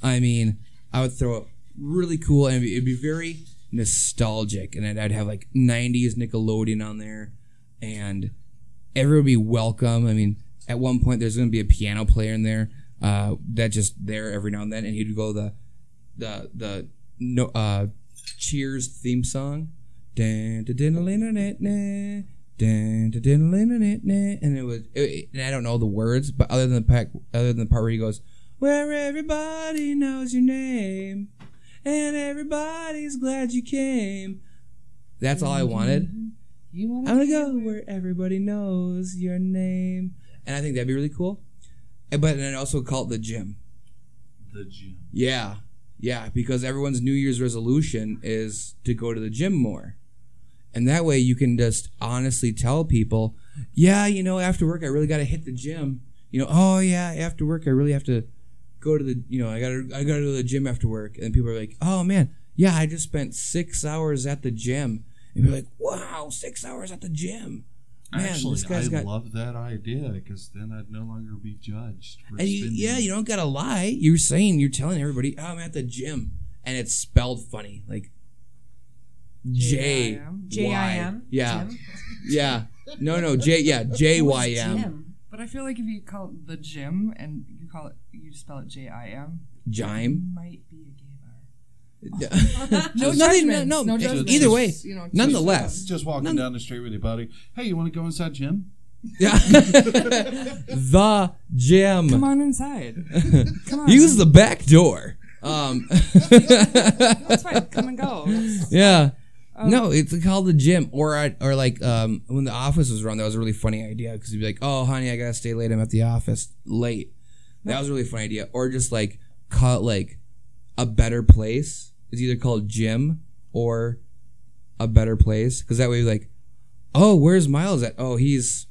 I mean, I would throw a really cool, and it'd be, it'd be very nostalgic, and I'd, I'd have like '90s Nickelodeon on there, and everyone would be welcome. I mean, at one point there's going to be a piano player in there uh, that just there every now and then, and he'd go the the the no uh, Cheers theme song. And it was it, and I don't know the words, but other than the pack, other than the part where he goes, where everybody knows your name, and everybody's glad you came. That's all I wanted. You want? I'm gonna go where everybody knows your name, and I think that'd be really cool. But then also call it the gym. The gym. Yeah, yeah, because everyone's New Year's resolution is to go to the gym more and that way you can just honestly tell people, yeah, you know, after work I really got to hit the gym. You know, oh yeah, after work I really have to go to the, you know, I gotta I gotta go to the gym after work, and people are like, oh man, yeah, I just spent six hours at the gym, and you're like, wow, six hours at the gym. Man, Actually, I got love that idea because then I'd no longer be judged. For And you, yeah, you don't gotta lie. You're saying you're telling everybody, oh, I'm at the gym, and it's spelled funny, like J J-I-M? J-I-M? Yeah, Jim? yeah. No, no, J. Yeah, J Y M. But I feel like if you call it the gym and you call it, you spell it J I M, Jime. might be a gay bar. no, No nothing. No, no. no judgments. Either way, You know, nonetheless. Just walking None- down the street with your buddy. Hey, you want to go inside gym? Yeah. the gym. Come on inside. Come on. Use the back door. Um. That's fine. Come and go. Yeah. No, it's called the gym, or I, or like um, when the office was run, that was a really funny idea because you'd be like, "Oh, honey, I gotta stay late. I'm at the office late." That was a really funny idea. Or just like call it like a better place. It's either called gym or a better place because that way, like, oh, where's Miles at? Oh, he's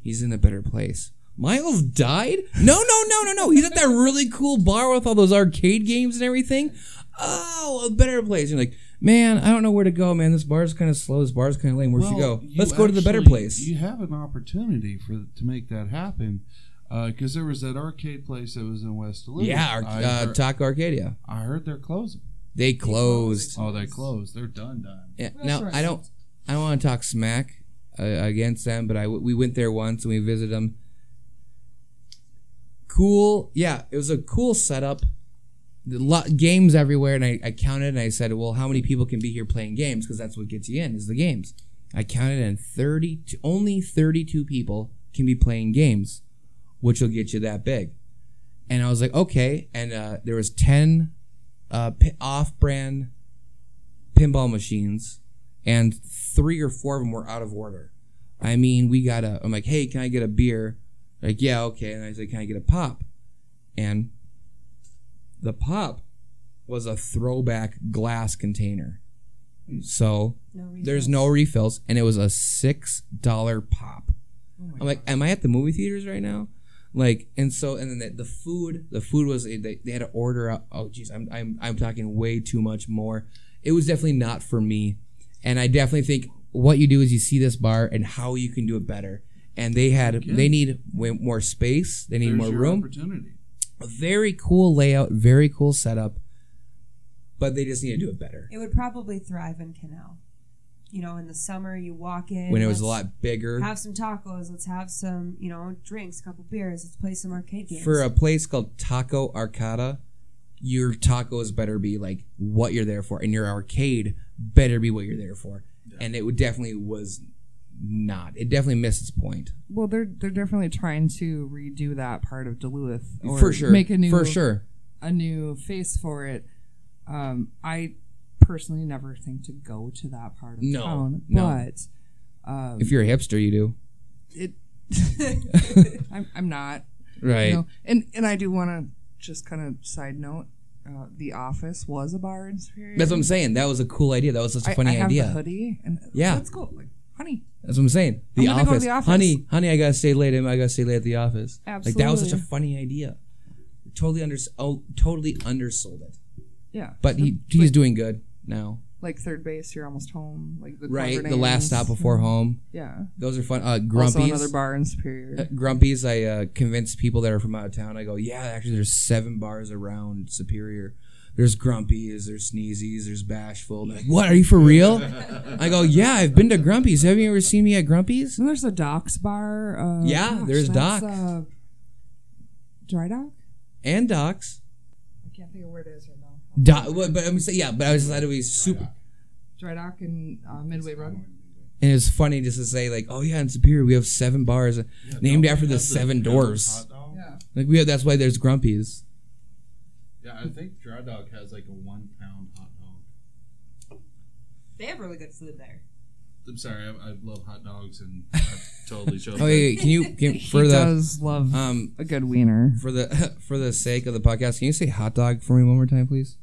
he's in a better place. Miles died? No, no, no, no, no. He's at that really cool bar with all those arcade games and everything. Oh, a better place. You're like, man, I don't know where to go, man. This bar's kind of slow. This bar's kind of lame. Where should we go? Let's go to the better place. You have an opportunity for to make that happen because there was that arcade place that was in West Duluth. yeah, Ar- uh, heard, Taco Arcadia. I heard they're closing. They closed. Oh, they closed. They're done. Done. Yeah. Now I don't. I don't want to talk smack uh, against them, but I we went there once and we visited them. Cool. Yeah, it was a cool setup. Games everywhere, and I, I counted and I said, "Well, how many people can be here playing games? Because that's what gets you in is the games." I counted, and thirty only thirty-two people can be playing games, which will get you that big. And I was like, okay. And uh, there was ten uh, off-brand pinball machines, and three or four of them were out of order. I mean, we got a. I'm like, hey, can I get a beer? Like, yeah, okay. And I said, can I get a pop? And the pop was a throwback glass container. So No there's no refills, and it was a six dollar pop. Oh I'm like, am I at the movie theaters right now? Like, and so, and then the, the food, the food was they, they had to order out. Oh, geez, I'm I'm I'm talking way too much more. It was definitely not for me, and I definitely think what you do is you see this bar and how you can do it better. And they had they need way more space, they need There's more room. opportunity. A very cool layout, very cool setup, but they just need to do it better. It would probably thrive in Canal. You know, in the summer, you walk in When it was a lot bigger. Have some tacos. Let's have some, you know, drinks, a couple beers. Let's play some arcade games. for a place called Taco Arcada, your tacos better be like what you're there for, and your arcade better be what you're there for. And it would definitely was not. It definitely missed its point Well, they're they're definitely trying to redo that part of Duluth or for sure. Make a new for sure. a new face for it. Um, I personally never think to go to that part of No, town, no. but um, If you're a hipster, you do it, I'm I'm not. right. You know, and and I do want to just kind of side note. Uh, the Office was a bar in Superior. That's what I'm saying. That was a cool idea. That was such a funny I, have idea. the hoodie, and Yeah. let's go. Like, honey, That's what I'm saying. The, I'm gonna go office. The Office. honey, honey, I gotta stay late. I gotta stay late at the office. Absolutely. Like that was such a funny idea. Totally under, oh, totally undersold it. Yeah, But he he's like, doing good now. like third base. You're almost home. Like the Right, the last stop before home. Yeah. Those are fun. Uh, Also Grumpy's. another bar in Superior. Uh, Grumpy's, I uh, convinced people that are from out of town. I go, yeah, actually, there's seven bars around Superior. There's Grumpy's, there's Sneezy's, there's Bashful. Like, what? Are you for real? I go, yeah, I've been to Grumpy's. Have you ever seen me at Grumpy's? And there's a Docks bar. Uh, Yeah, there's that's, Doc. Uh, Dry Dock. And Doc's. I can't think of where it is right now. Do- what- but I'm saying, yeah, but I was glad it was super. Dry Dock and uh, Midway Road. And it's funny just to say, like, oh yeah, in Superior we have seven bars named after the seven Village doors. Yeah. Like we have, that's why there's Grumpy's. Yeah, I think Dry Dock has like a one pound hot dog. They have really good food there. I'm sorry, I, I love hot dogs and I've totally chose Oh, wait, wait, can you can, for he the does love um a good wiener. for the for the sake of the podcast, can you say hot dog for me one more time, please?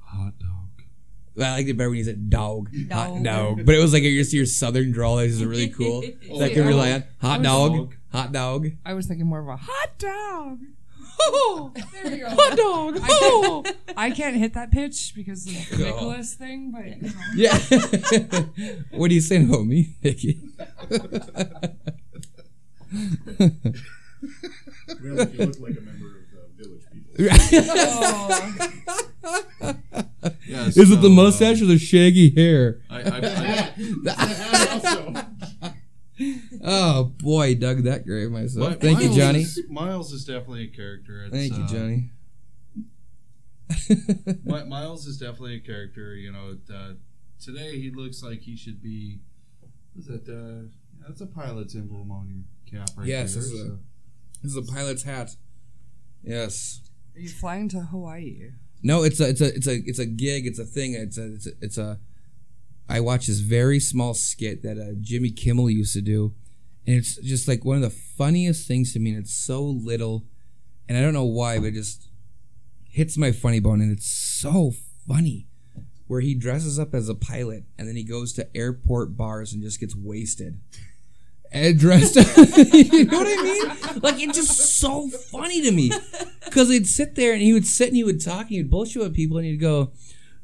hot dog. I liked it better when you said dog. Hot Dog. dog. But it was like your, your southern drawl This is really cool. Oh, that See, can I rely on. Hot I dog. Hot dog. I was thinking more of a hot dog. Oh, There you go. hot dog. Oh. I can't hit that pitch because of the Go. Nicholas thing, but you know. Yeah. what are you saying homie? me, Nikki? Well, you look like a member of the village people. Oh, Yeah, Is it the so, mustache or the shaggy hair? uh, I, I, I, Oh boy, dug that grave myself. But Thank you, Johnny. Is, Miles is definitely a character. It's, Thank you, uh, Johnny. Mi- Miles is definitely a character. You know, uh, today he looks like he should be. Is that Uh, that's a pilot's emblem on your cap right Yes, there. this is a- so- This is a pilot's hat. Yes. are you flying to Hawaii? No, it's a it's a it's a it's a gig. It's a thing. It's a it's a, it's a I watched this very small skit that uh, Jimmy Kimmel used to do, and it's just like one of the funniest things to me. And it's so little, and I don't know why, but it just hits my funny bone, and it's so funny. Where he dresses up as a pilot, and then he goes to airport bars and just gets wasted. And dressed, up, you know what I mean? Like it's just so funny to me because he'd sit there and he would sit and he would talk and he'd bullshit with people and he'd go,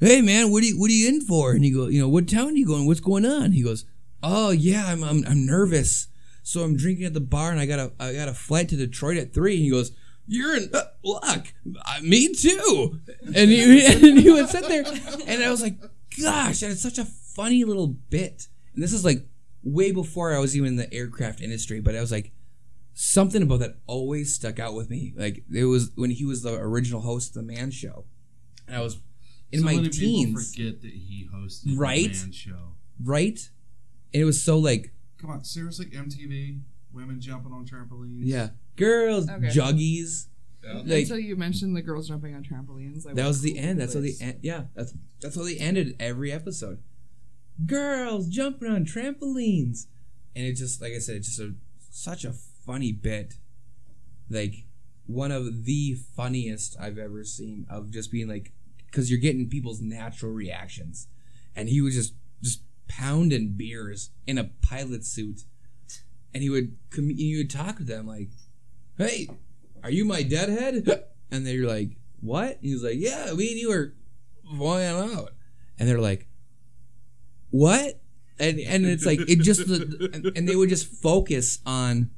"Hey man, what are you what are you in for?" And he go, "You know, what town are you going? What's going on?" He goes, "Oh yeah, I'm I'm, I'm nervous, so I'm drinking at the bar and I got a I got a flight to Detroit at three. And he goes. You're in uh, luck. Uh, me too. And he, and he would sit there, and I was like, "Gosh, that is such a funny little bit." And this is like way before I was even in the aircraft industry, but I was like, something about that always stuck out with me. Like it was when he was the original host of the Man Show, and I was in so my many people teens, forget that he hosted Right? the man show. right? And it was so like, Come on, seriously, MTV, women jumping on trampolines. yeah, girls, Okay. juggies. Yeah. Like Until you mentioned the girls jumping on trampolines. I that was the end. That's how they end. Yeah, that's that's how they ended every episode. Girls jumping on trampolines, and it just like I said, it's just a such a funny bit. Like one of the funniest I've ever seen of just being like, because you're getting people's natural reactions, and he was just just pounding beers in a pilot suit, and he would com- he would talk to them like, "Hey, are you my deadhead?" And they're like, "What?" He was like, "Yeah, me and you were flying out," and they're like, "What?" And and it's like it just and, and they would just focus on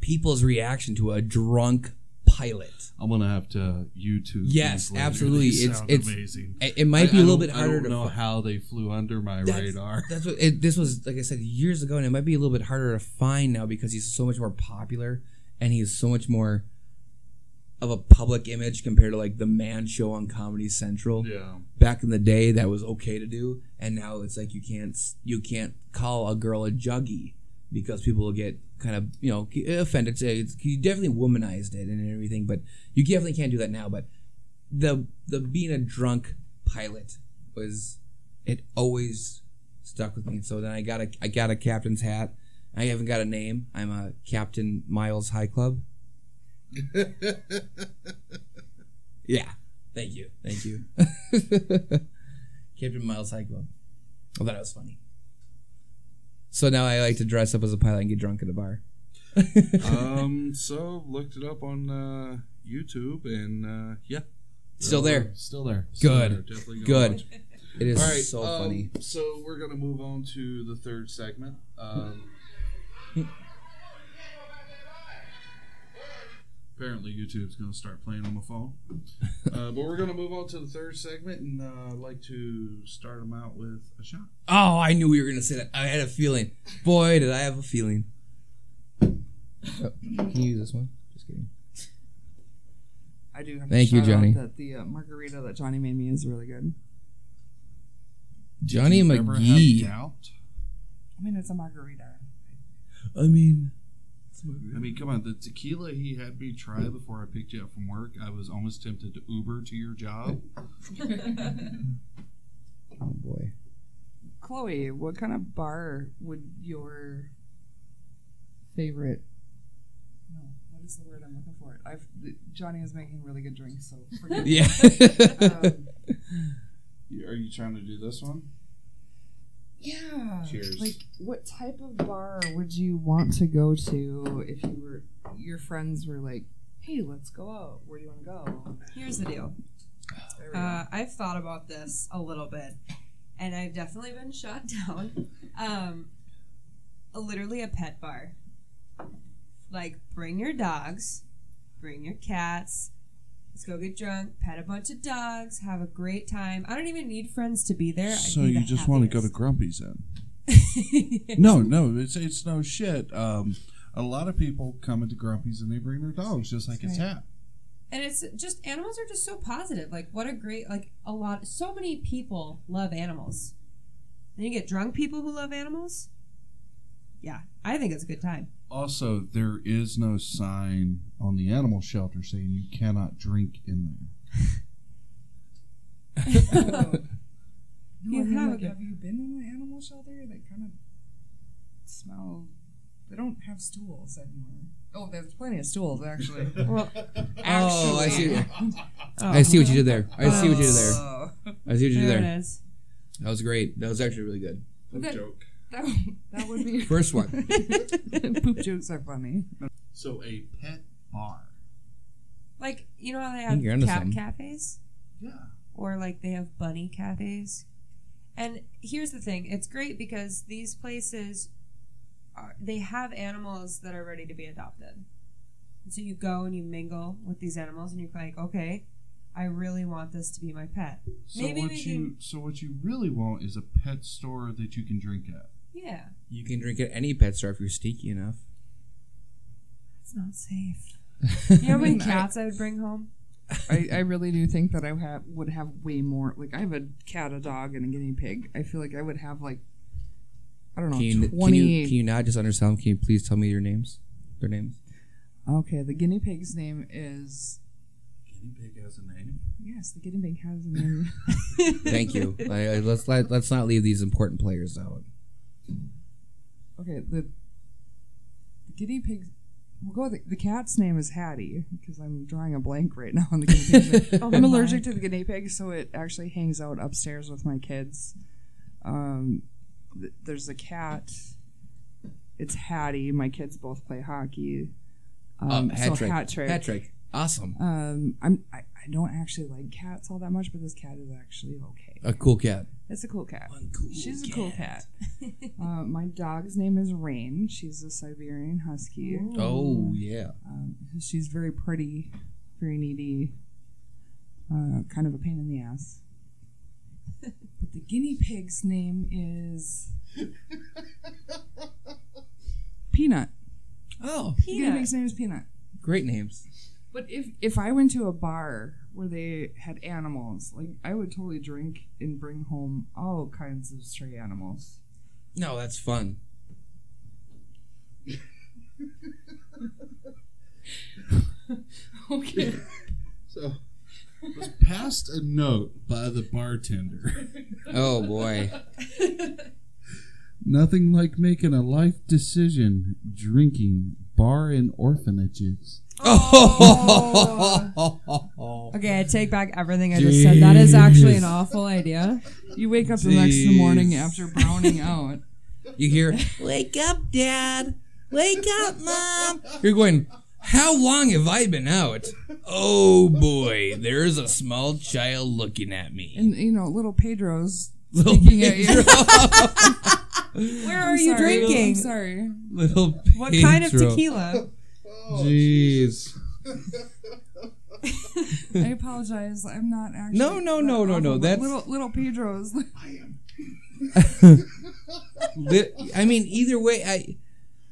people's reaction to a drunk pilot. I'm gonna have to YouTube. Yes, absolutely. It's- it's- amazing. It, it might be a little don't- bit I harder don't to know fi- how they flew under my That's- radar. That's what it, this was. Like I said years ago, and it might be a little bit harder to find now because he's so much more popular and he's so much more of a public image compared to like the man show on Comedy Central. Yeah. Back in the day, that was okay to do, and now it's like you can't you can't call a girl a juggy because people will get kind of you know offended. Say it's, he definitely womanized it and everything, but you definitely can't do that now. But the the being a drunk pilot was it always stuck with me. So then I got a I got a captain's hat. I haven't got a name. I'm a Captain Miles High Club. Yeah. Thank you. Thank you. Captain Miles High Club. I thought that was funny. So now I like to dress up as a pilot and get drunk at a bar. um, so looked it up on uh, YouTube, and uh, yeah, Still there. still there, Good. Still there. Definitely gonna Good. watch. It is All right, so um, funny. So we're gonna move on to the third segment. Um, apparently, YouTube's gonna start playing on my phone, uh, but we're gonna move on to the third segment, and uh, I'd like to start them out with a shot. Oh, I knew we were gonna say that. I had a feeling. Boy, did I have a feeling. Oh, can you use this one? Just kidding. I do have Thank to you, Johnny. That the uh, margarita that Johnny made me is really good. Johnny Did you ever have McGee. I mean, it's a margarita. I mean, I mean, come on. The tequila he had me try before I picked you up from work, I was almost tempted to Uber to your job. oh boy. Chloe, what kind of bar would your favorite? No, what is the word I'm looking for? I've Johnny is making really good drinks, so forgive. Yeah. Um, Are you trying to do this one? Yeah. Cheers. Like, what type of bar would you want to go to if you were your friends were like, "Hey, let's go out. Where do you want to go?" Here's the deal. There we go. Uh, I've thought about this a little bit, and I've definitely been shot down. Um, literally a pet bar. Like, bring your dogs, bring your cats. Let's go get drunk, pet a bunch of dogs, have a great time. I don't even need friends to be there. I'd So you the just want to go to. Grumpy's then? No, no, it's it's no shit. Um, a lot of people come into Grumpy's and they bring their dogs, just like it's Right. hat. and it's just animals are just so positive. Like what a great like a lot. So many people love animals. Then you get drunk people who love animals. Yeah, I think it's a good time. Also, there is no sign on the animal shelter saying you cannot drink in there. You I have like, have you been in an animal shelter? They kind of smell. They don't have stools anymore. Oh, there's plenty of stools actually. Well, Oh, I see. oh, I see what you did there. I see what you did there. Oh. I see what you did There it there. is. That was great. That was actually really good. That, joke. That, that would be First one. poop jokes are funny. So a pet bar. Like you know how they I think have cat something. cafes, Yeah. or like they have bunny cafes. And here's the thing: it's great because these places, are, they have animals that are ready to be adopted. And so you go and you mingle with these animals, and you're like, okay, I really want this to be my pet. So Maybe what we you can- so what you really want is a pet store that you can drink at. Yeah, You can drink at any pet store if you're sneaky enough. it's not safe. You know how many mean, cats I would bring home? I, I really do think that I have would have way more. Like I have a cat, a dog, and a guinea pig. I feel like I would have like I don't know Can you, can twenty. you can you not just understand? Can you please tell me your names? Their names. okay, the guinea pig's name is Guinea pig has a name. yes. The guinea pig has a name. Thank you. I, I- let's let, let's not leave these important players out. Okay, the, the guinea pig. We'll go. With the, the cat's name is Hattie because I'm drawing a blank right now on the guinea pig. Oh I'm allergic to the guinea pig, so it actually hangs out upstairs with my kids. Um, th- there's a cat. It's Hattie. My kids both play hockey. Um, hat so trick. hat trick. Hat trick. Awesome. Um, I'm. I, I don't actually like cats all that much, but this cat is actually okay. A cool cat. It's a cool cat. cool She's a cool cat. uh, my dog's name is Rain. She's a Siberian Husky. Oh yeah. Um, she's very pretty, very needy, uh, kind of a pain in the ass. but the guinea pig's name is Peanut. Oh, The guinea Peanut. pig's name is Peanut. great names. But if if I went to a bar where they had animals, like I would totally drink and bring home all kinds of stray animals. No, that's fun. Okay. So was passed a note by the bartender. Oh boy. Nothing like making a life decision drinking bar in orphanages. Oh. Okay, I take back everything I just said. That is actually an awful idea. You wake up the next morning after browning out. You hear, "Wake up, Dad! Wake up, Mom!" You're going, "How long have I been out?" Oh boy, there's a small child looking at me. And you know, little Pedro's Little speaking at you. Where are I'm you sorry, drinking? I'm sorry. Little Pedro. What kind of Pedro. Tequila? Jeez. I apologize. I'm not actually. No, no, no, no, no, awful, but that's- little little Pedro's. Li- I mean, either way, I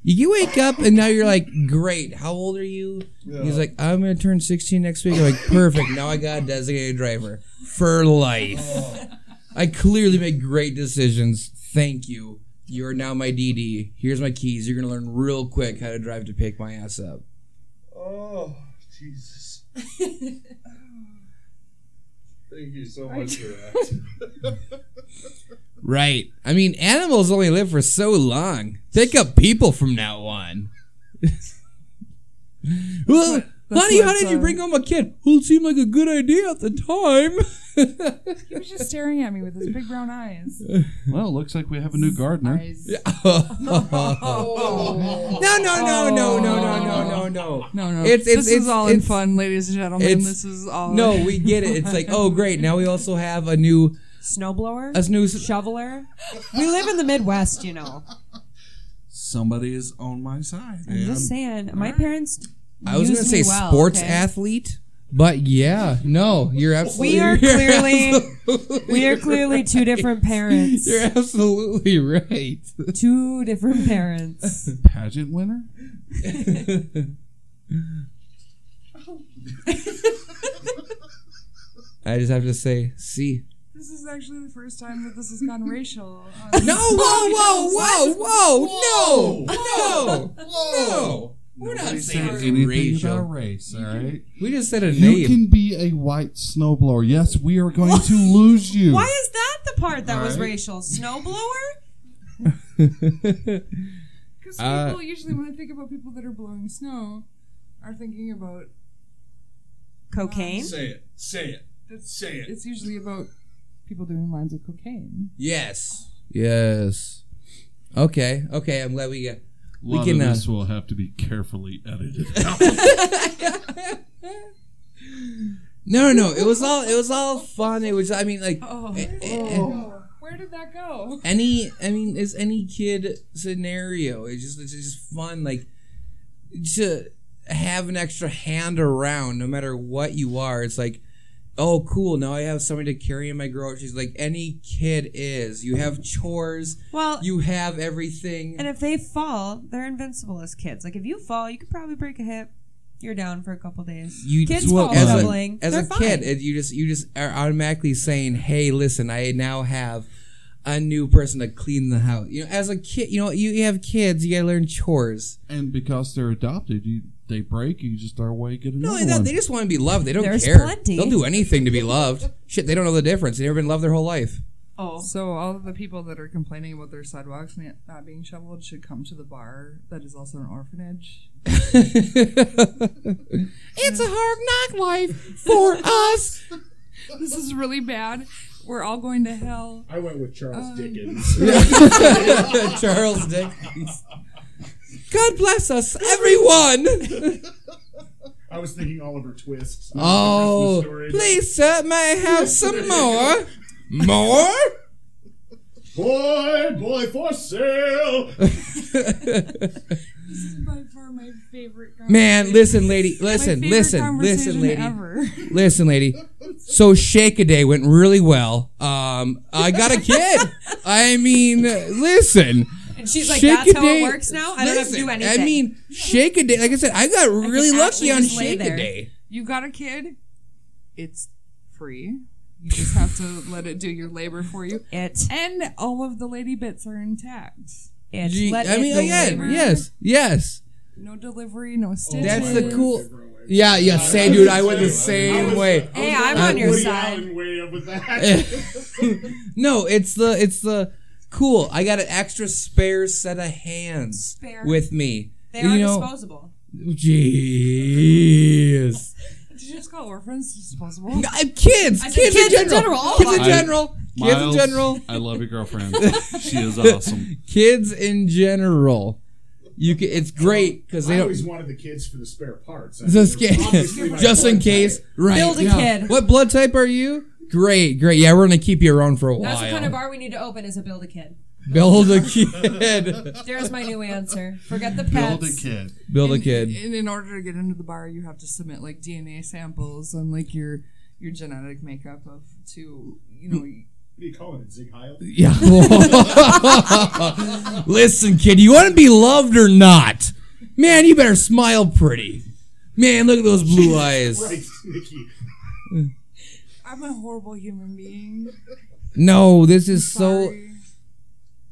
you wake up and now you're like, great. How old are you? He's like, I'm gonna turn 16 next week. I'm like, perfect. Now I got a designated driver for life. Oh. I clearly make great decisions. Thank you. You're now my DD. Here's my keys. You're gonna learn real quick how to drive to pick my ass up. Oh, Jesus. Thank you so much for that. Right. I mean, animals only live for so long. Pick up people from now on. well, that's honey, how did you bring home a kid? Well, it seemed like a good idea at the time. he was just staring at me with his big brown eyes. Well, it looks like we have a new gardener. Eyes. no, no, no, no, no, no, no, no, no. No, no. It's- it's- this it's- is all in fun, ladies and gentlemen. it's- This is all. No, we get it. It's like, oh, great. Now we also have a new, Snowblower? a new. shoveler? We live in the Midwest, you know. Somebody is on my side. I'm just saying. My parents. I was gonna say well, sports okay? athlete, but yeah, no, you're absolutely. We are clearly- absolutely We are clearly two different parents. You're absolutely right. Two different parents. Pageant winner? I just have to say, see. This is actually the first time that this has gone racial. Uh, No, whoa, whoa, whoa, whoa, no, no, no. We're not Nobody said saying anything racial. about race, all right? We just said a name. You name. can be a white snowblower. Yes, we are going to lose you. Why is that the part that was Alright. racial? Snowblower? Because Uh, people usually, when I think about people that are blowing snow, are thinking about Cocaine? Say it. Say it. it's, Say it. it's usually about people doing lines of cocaine. yes. Yes. Okay. Okay. I'm glad we got. A We lot can. of Uh, this will have to be carefully edited no, no, no. It was all. It was all fun. It was. I mean, like. Oh, eh, eh, where did that go? any i mean it's any kid scenario it's just it's just fun like to have an extra hand around no matter what you are it's like oh cool. Now i have somebody to carry in my groceries like any kid is. You have chores. Well, you have everything. and if they fall, they're invincible as kids. Like if you fall, you could probably break a hip. You're down for a couple days. you kids well, fall as a, as they're a fine. kid it, you just you just are automatically saying hey listen i now have a new person to clean the house. You know as a kid you know you, you have kids you gotta learn chores. And because they're adopted, you they break, you just start away, get Not another only that, one. they just want to be loved. They don't There's care. plenty. They'll do anything to be loved. Shit, they don't know the difference. They've never been loved their whole life. Oh. So all of the people that are complaining about their sidewalks not not being shoveled should come to the bar that is also an orphanage. it's a hard knock life for us. This is really bad. We're all going to hell. I went with Charles Um, Dickens. Charles Dickens. God bless us, everyone. I was thinking Oliver Twist. Oh, Christmas story. please, sir, may I have some more? More? Boy, boy for sale. This is by far my favorite. Man, listen, lady. Listen, favorite listen, listen, lady. Ever. Listen, lady. So Shake a Day went really well. Um, I got a kid. I mean, listen. And she's like, Shake that's a how Day- it works now? I don't have to do listen, anything. I mean, Shake a Day. Like I said, I got really lucky actually on just lay Shake a there. Day. You got a kid. It's free. You just have to let it do your labor for you. it. And all of the lady bits are intact. It. Gee, Let I it mean, do again, yes, yes. No delivery, no stitches. That's the cool. Yeah, yeah. Same, dude. I went the same way. Hey, I'm Uh, on your Woody side. Way up with that. no, it's the it's the cool. I got an extra spare set of hands Spare. with me. They you are know, disposable. jeez. Did you just call orphans disposable? Uh, kids, I said kids, kids in in general, general, all kids in them. general, Kids Miles, in general, I love your girlfriend. she is awesome. kids in general, you can. It's great because they I don't. always wanted the kids for the spare parts. I Just, mean, they're just in case, type. right? Build a yeah. kid. What blood type are you? Great, great. Yeah, we're gonna keep you around for a while. That's the kind of bar we need to open is a build a kid. Build a kid. There's my new answer. Forget the pets. Build a kid. Build a kid. And in order to get into the bar, you have to submit like DNA samples and like your your genetic makeup of to you know. What are you calling it, Sieg Heil? Yeah. Listen, kid, you want to be loved or not? Man, you better smile pretty. Man, look at those blue eyes. Right, Nikki. I'm a horrible human being. No, this is so.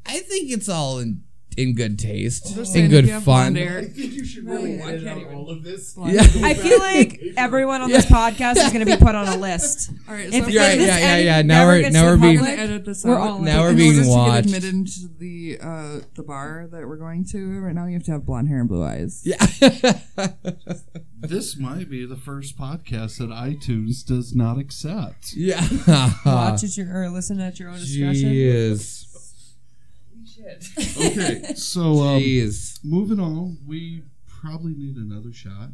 I think it's all in in good taste, They're in good if you have fun. I think you should really Right, edit out all of this. Yeah. I feel like everyone on this podcast is going to be put on a list. All right, so if Yeah, this yeah, yeah, yeah. Now we're gets now we're being public, gonna edit this We're all Now we're being order to get admitted into the uh, the bar that we're going to right now, you have to have blonde hair and blue eyes. yeah. This might be the first podcast that iTunes does not accept. yeah. watch at your or listen at your own discretion. Jeez. Okay, so um, Jeez. moving on, we probably need another shot.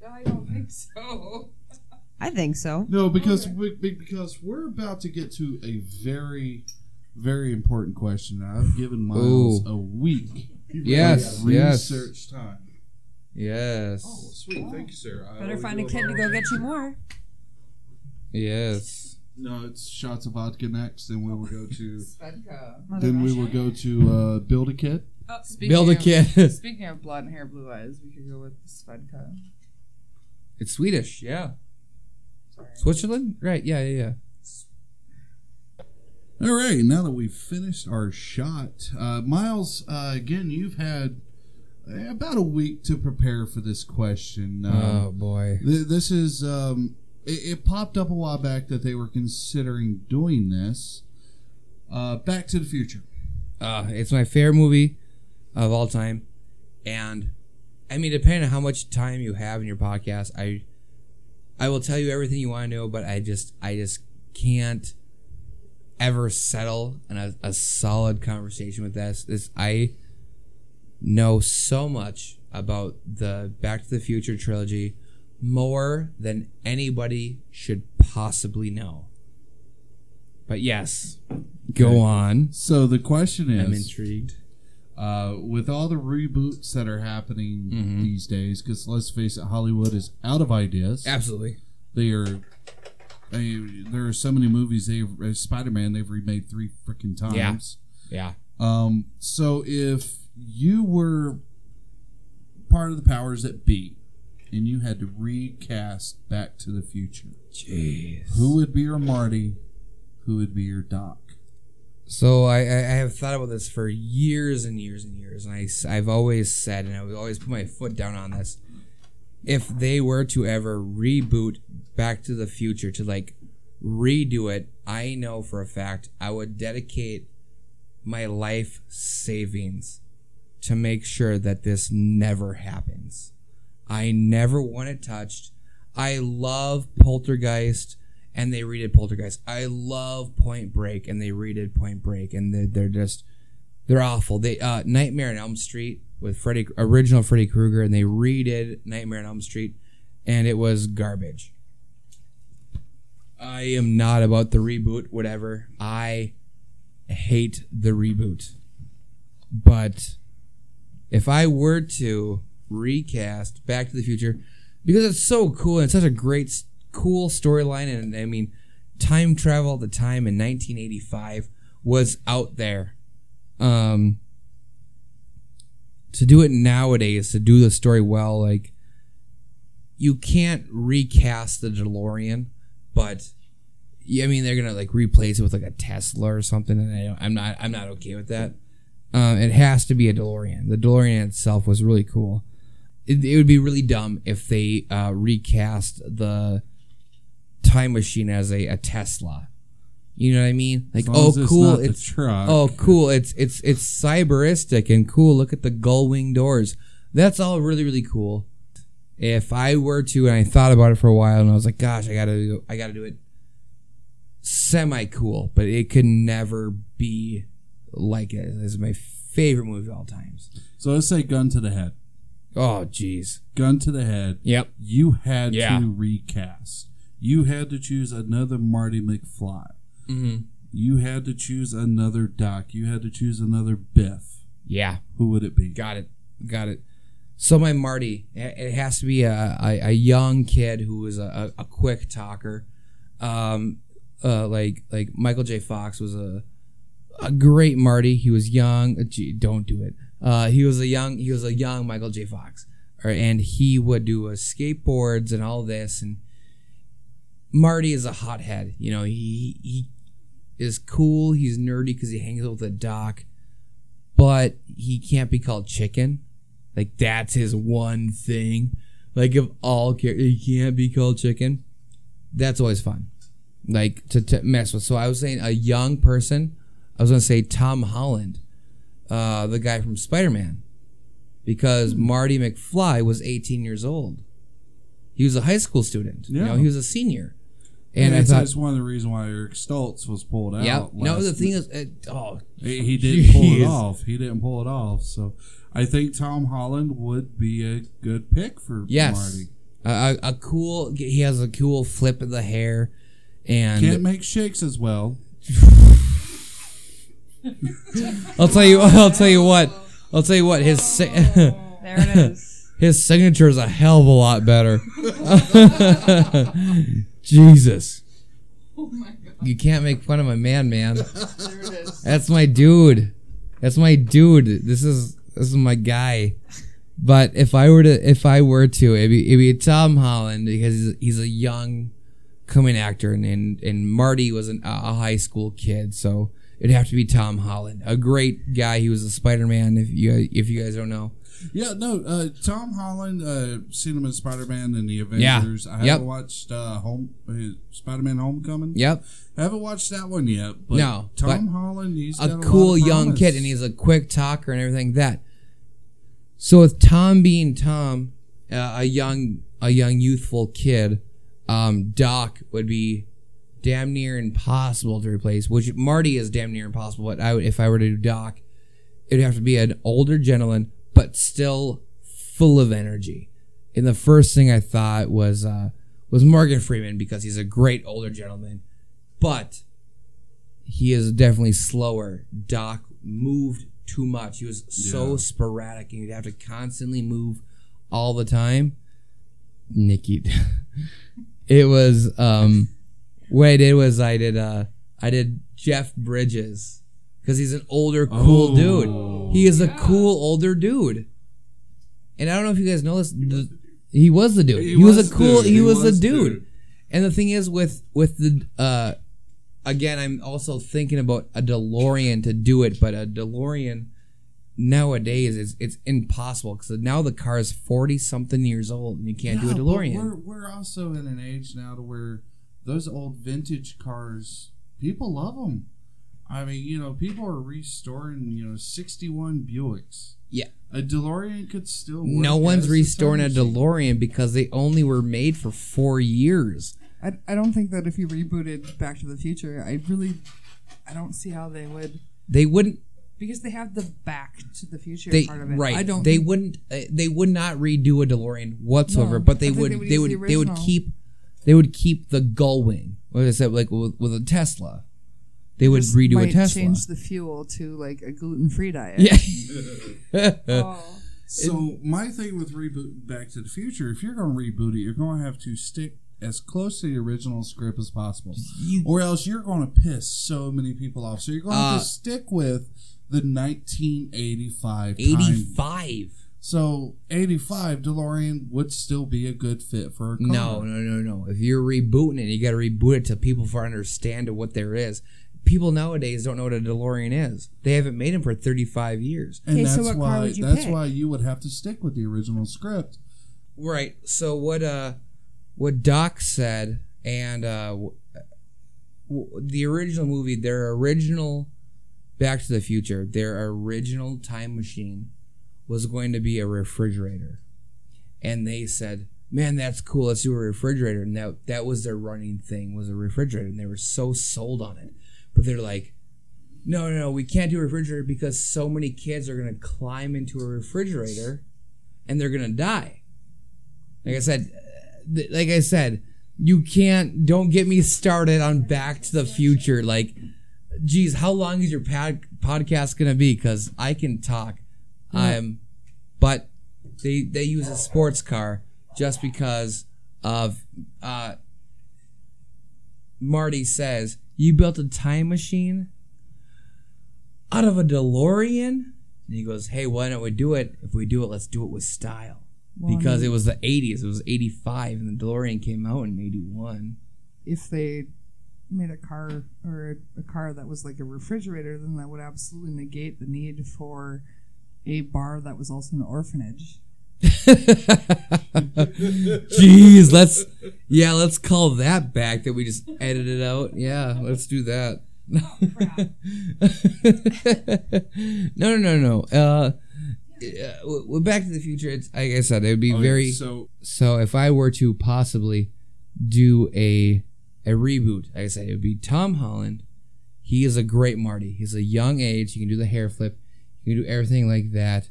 No, I don't think so. I think so. No, because we, because we're about to get to a very, very important question. I've given Miles Ooh. a week Yes. of Yes. research time. Yes. Oh, sweet. Thank you, sir. I Better will find a kid to go get you more. Yes. No, it's shots of vodka next. Then we will go to. Svedka. Then we will go to uh, build a kit. Speaking Build a of- kid. Speaking of blonde hair, blue eyes, we could go with Svedka. it's Swedish. Yeah. Sorry. Switzerland. Right. Yeah. Yeah. Yeah. All right, now that we've finished our shot, uh, Miles, uh, again, you've had uh, about a week to prepare for this question. Um, Oh boy. th- this is um, it, it popped up a while back that they were considering doing this. Uh, Back to the Future. Uh, it's my favorite movie of all time, and I mean, depending on how much time you have in your podcast, I I will tell you everything you want to know, but I just I just can't ever settle on a, a solid conversation with this. This I know so much about the Back to the Future trilogy more than anybody should possibly know. But yes, go on. So the question is, I'm intrigued. uh, with all the reboots that are happening Mhm. these days, because let's face it, Hollywood is out of ideas. Absolutely. They are. They, there are so many movies. They uh, Spider Man. They've remade three freaking times. Yeah. Um. So if you were part of the powers that be, and you had to recast Back to the Future, Jeez. who would be your Marty? Who would be your Doc? So I, I have thought about this for years and years and years, and I, have always said, and I would always put my foot down on this. If they were to ever reboot Back to the Future to like redo it, I know for a fact I would dedicate my life savings to make sure that this never happens. I never want it touched. I love Poltergeist and they redid Poltergeist. I love Point Break and they redid Point Break and they're, they're just they're awful. They uh, Nightmare on Elm Street with Freddy original Freddy Krueger and they redid Nightmare on Elm Street and it was garbage. I am not about the reboot, whatever. I hate the reboot. But if I were to recast Back to the Future, because it's so cool and it's such a great, cool storyline, and I mean, time travel at the time in 1985 was out there. Um, to do it nowadays, to do the story well, like you can't recast the DeLorean, but I mean they're gonna like replace it with like a Tesla or something, and I I'm not I'm not okay with that. Um, it has to be a DeLorean. The DeLorean itself was really cool. It, it would be really dumb if they uh, recast the time machine as a, a Tesla. You know what I mean? Like, oh, it's cool, it's truck. oh, cool, it's it's it's cyberistic and cool. Look at the gull wing doors. That's all really really cool. If I were to, and I thought about it for a while, and I was like, gosh, I gotta do, I gotta do it. semi cool, but it could never be like it. This is my favorite movie of all times. So let's say gun to the head. Oh, jeez. Gun to the head. Yep. You had Yeah. to recast. You had to choose another Marty McFly. hmm You had to choose another Doc. You had to choose another Biff. Yeah. Who would it be? Got it. Got it. So my Marty, it has to be a, a, a young kid who is a, a, quick talker. Um, uh, like like Michael J. Fox was a a great Marty. He was young. Gee, don't do it. Uh, he was a young he was a young Michael J. Fox, Or- and he would do uh, skateboards and all this. And Marty is a hothead. You know, he he is cool. He's nerdy because he hangs out with a doc, but he can't be called chicken. Like that's his one thing. Like of all characters, he can't be called chicken. That's always fun. Like to, to mess with. So I was saying a young person. I was gonna say Tom Holland, uh, the guy from Spider Man, because Marty McFly was 18 years old. He was a high school student. You know, Yeah. he was a senior. And I thought, that's one of the reasons why Eric Stoltz was pulled out. yeah. No, the thing is, it, oh, he, he didn't pull it off. He didn't pull it off. So I think Tom Holland would be a good pick for yes, Marty. a, a, a cool. He has a cool flip of the hair, and Can't make shakes as well. I'll tell you. I'll tell you what. I'll tell you what. His si- oh, There it is. his signature is a hell of a lot better. Jesus. You can't make fun of my man, man. That's my dude. That's my dude. This is this is my guy. But if I were to if I were to, it'd be, it'd be Tom Holland because he's, he's a young coming actor, and and, and Marty was an, a high school kid, so it'd have to be Tom Holland, a great guy. He was a Spider Man. If you if you guys don't know, Yeah, no. Uh, Tom Holland, uh, seen him in Spider Man and the Avengers. Yeah. I haven't watched uh, Home Spider Man Homecoming. yep, I haven't watched that one yet. But No, Tom but Holland, he's a got cool young kid, and he's a quick talker and everything that. So with Tom being Tom, uh, a young a young youthful kid, um, Doc would be damn near impossible to replace. Which Marty is damn near impossible. But I would, if I were to do Doc, it'd have to be an older gentleman, but still full of energy. And the first thing I thought was uh, was Morgan Freeman because he's a great older gentleman, but he is definitely slower. Doc moved too much. He was so Yeah. sporadic, and you'd have to constantly move all the time. Nikki, it was um, what I did was I did uh, I did Jeff Bridges because he's an older, cool Oh. dude. He is a cool older dude, and I don't know if you guys know this. the- He was the dude. He, was, was a cool. dude. He, He was, was the dude. dude. And the thing is, with with the uh, again, I'm also thinking about a DeLorean to do it, but a DeLorean nowadays is it's impossible because now the car is forty something years old and you can't do a Yeah, but DeLorean. We're, we're also in an age now to where those old vintage cars, people love them. I mean, you know, people are restoring, you know, 61 Buicks. Yeah. A DeLorean could still work No one's restoring a time. DeLorean because they only were made for four years. I, I don't think that if you rebooted Back to the Future, I really, I don't see how they would They wouldn't. because they have the Back to the Future They part of it. right. I don't. They think- wouldn't. Uh, they would not redo a DeLorean whatsoever. No, but they would. they would They would. the They would keep they would keep the gullwing. What is that like with, with a Tesla? They would redo might a Tesla. Change the fuel to like a gluten free diet. Yeah. oh. So my thing with reboot Back to the Future, if you're going to reboot it, you're going to have to stick as close to the original script as possible, you, or else you're going to piss so many people off. So you're going uh, to stick with the 1985. 85. So 85 DeLorean would still be a good fit for a car. No, no, no, no. If you're rebooting it, you got to reboot it to people for understand what there is. People nowadays don't know what a DeLorean is. They haven't made them for 35 years. And Okay, so that's what car why would you that's pick? why you would have to stick with the original script. Right. So what uh what Doc said and uh w- w- the original movie their original Back to the Future, their original time machine was going to be a refrigerator. And they said, man, that's cool. Let's do a refrigerator. And that that was their running thing was a refrigerator, and they were so sold on it. But they're like, no, no, no, we can't do a refrigerator because so many kids are gonna climb into a refrigerator, and they're gonna die. Like I said, like I said, you can't. Don't get me started on Back to the Future. Like, geez, how long is your pod, podcast gonna be? Because I can talk. I'm, but they they use a sports car just because of uh. Marty says you built a time machine out of a DeLorean, and he goes, "Hey, why don't we do it? If we do it, let's do it with style." Well, I because mean, it was the 80s. It was 85, and the DeLorean came out in 81. if they made a car or a, a car that was like a refrigerator, then that would absolutely negate the need for a bar that was also an orphanage. Jeez, let's yeah, let's call that back that we just edited out. Yeah, let's do that. no, no, no, no. Uh, yeah, w- w- Back to the Future. It's like I said, it would be Okay, very. so So if I were to possibly do a a reboot, like I said, it would be Tom Holland. He is a great Marty. He's a young age. He can do the hair flip. He can do everything like that.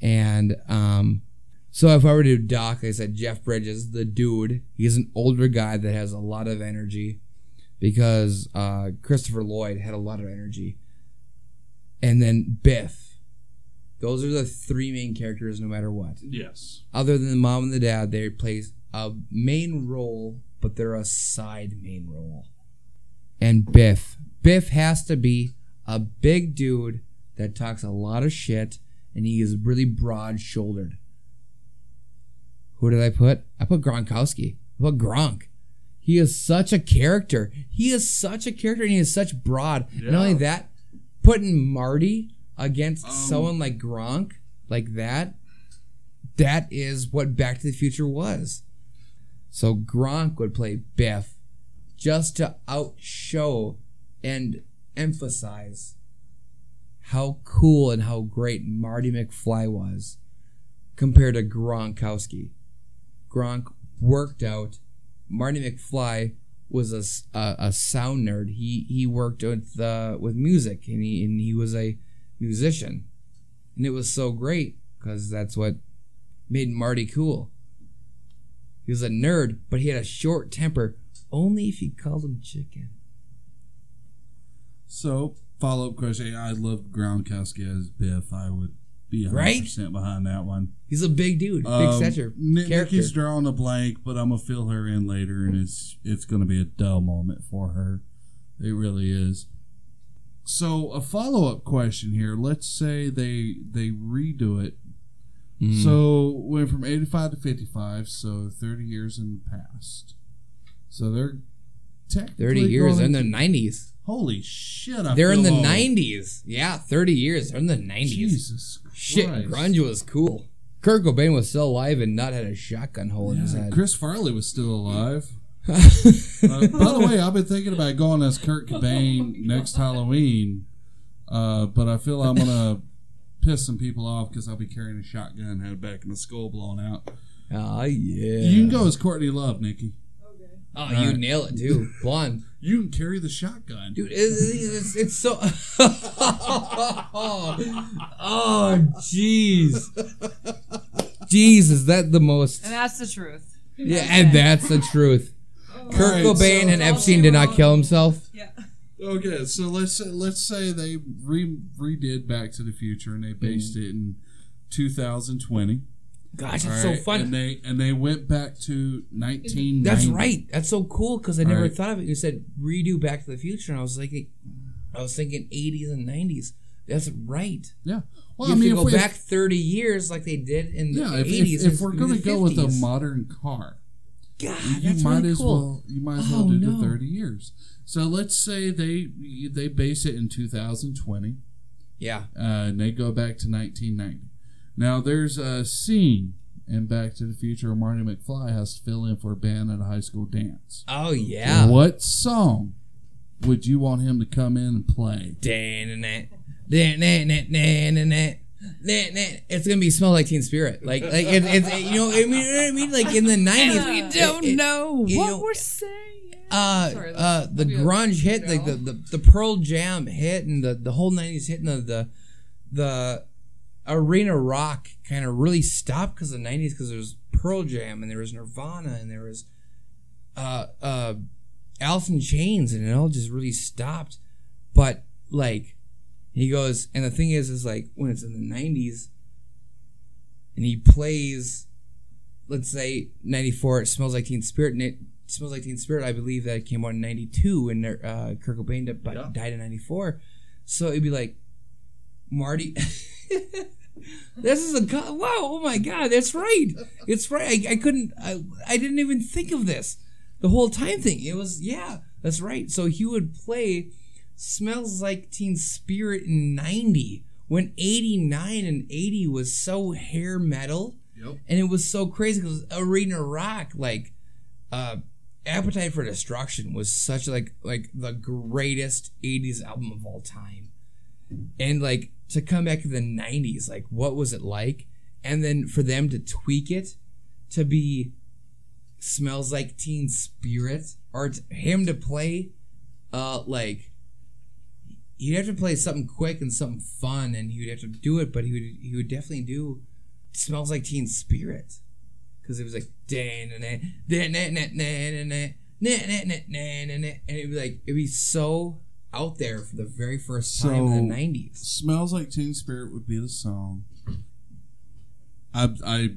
And um, so if I were to do Doc, like I said Jeff Bridges, the dude. He's an older guy that has a lot of energy because uh, Christopher Lloyd had a lot of energy. And then Biff. Those are the three main characters, no matter what yes, other than the mom and the dad, they play a main role, but they're a side main role. And Biff. Biff has to be a big dude that talks a lot of shit and he is really broad shouldered. Who did I put? I put Gronkowski. I put Gronk. He is such a character. He is such a character and he is such broad. Not only that, putting Marty against Um, someone like Gronk, like that, that is what Back to the Future was. So Gronk would play Biff just to outshow and emphasize how cool and how great Marty McFly was compared to Gronkowski. Gronk worked out. Marty McFly was a a sound nerd. He he worked with uh, with music and he and he was a musician, and it was so great because that's what made Marty cool. He was a nerd, but he had a short temper. Only if you called him chicken. So, follow up question. I love Gronkowski as Biff. I would be 100% Right? behind that one. He's a big dude, big Um, stature, Ni- Nikki's drawing a blank, but I'm gonna fill her in later, and it's it's gonna be a dull moment for her. It really is. So a follow up question here. Let's say they they redo it. Mm. So went from 85 to 55, so 30 years in the past. So they're technically Thirty years. Going in the into- nineties. Holy shit! I They're in the old. nineties. Yeah, thirty years. They're in the nineties. Jesus Shit, grunge was cool. Kurt Cobain was still alive and not had a shotgun hole in his head. Chris Farley was still alive. Uh, by the way, I've been thinking about going as Kurt Cobain next Halloween, uh, but I feel I'm gonna piss some people off because I'll be carrying a shotgun, had back in the skull blown out. oh yeah. You can go as Courtney Love, Nikki. Oh, you Alright. nail it too. Blonde. You can carry the shotgun. Dude, it- it's, it's so. oh, jeez. Jeez, is that the most? And that's the truth. Yeah, and that's the truth. Oh. Kurt Alright, Cobain so- and Epstein did not kill himself. Yeah. Okay, so let's say, let's say they re- redid Back to the Future and they based mm. it in 2020. Gosh, that's All Mm. so right, fun. And they and they went back to 1990. That's right. That's so cool because I never Right. thought of it. You said redo Back to the Future, and I was like, I was thinking 80s and 90s. That's right. Yeah. Well, you I mean, if go we, back 30 years like they did in the yeah, if, 80s. if, if it's we're going to go with a modern car, God, you might really as cool. well you might as well Oh, do no. the 30 years. So let's say they they base it in 2020 Yeah. uh, and they go back to 1990. Now there's a scene in Back to the Future where Marty McFly has to fill in for a band at a high school dance. Oh, yeah. What song would you want him to come in and play? Nah, nah, it's gonna be smell like Teen Spirit. Like, like it, it's you know, I mean, you know what I mean, like in the nineties, we don't know you what know, we're saying. uh, Sorry, uh, the I'll be a- grunge hit, like the, the the Pearl Jam hit, and the the whole nineties hit, and the the, the arena rock kind of really stopped because of the nineties, because there was Pearl Jam, and there was Nirvana, and there was uh uh Alice in Chains, and it all just really stopped. But like, he goes, and the thing is, is like when it's in the nineties, and he plays let's say 94 it smells like teen spirit and it smells like teen spirit i believe that came out in 92 and uh, kurt cobain di- Yeah. died in 94 so it'd be like marty this is a wow oh my god that's right. It's right. I, I couldn't I, I didn't even think of this the whole time thing. It was yeah that's right. So he would play smells like teen spirit in 90 when 89 and 80 was so hair metal. Yep. and it was so crazy because arena rock like uh appetite for destruction was such like like the greatest 80s album of all time. And like to come back to the 90s like what was it like? And then for them to tweak it to be smells like teen spirit or t- him to play uh like he'd have to play something quick and something fun and he would have to do it but he would he would definitely do smells like teen spirit. Because it was like and it'd be like it'd be so out there for the very first time in the nineties. Smells like Teen Spirit would be the song. I I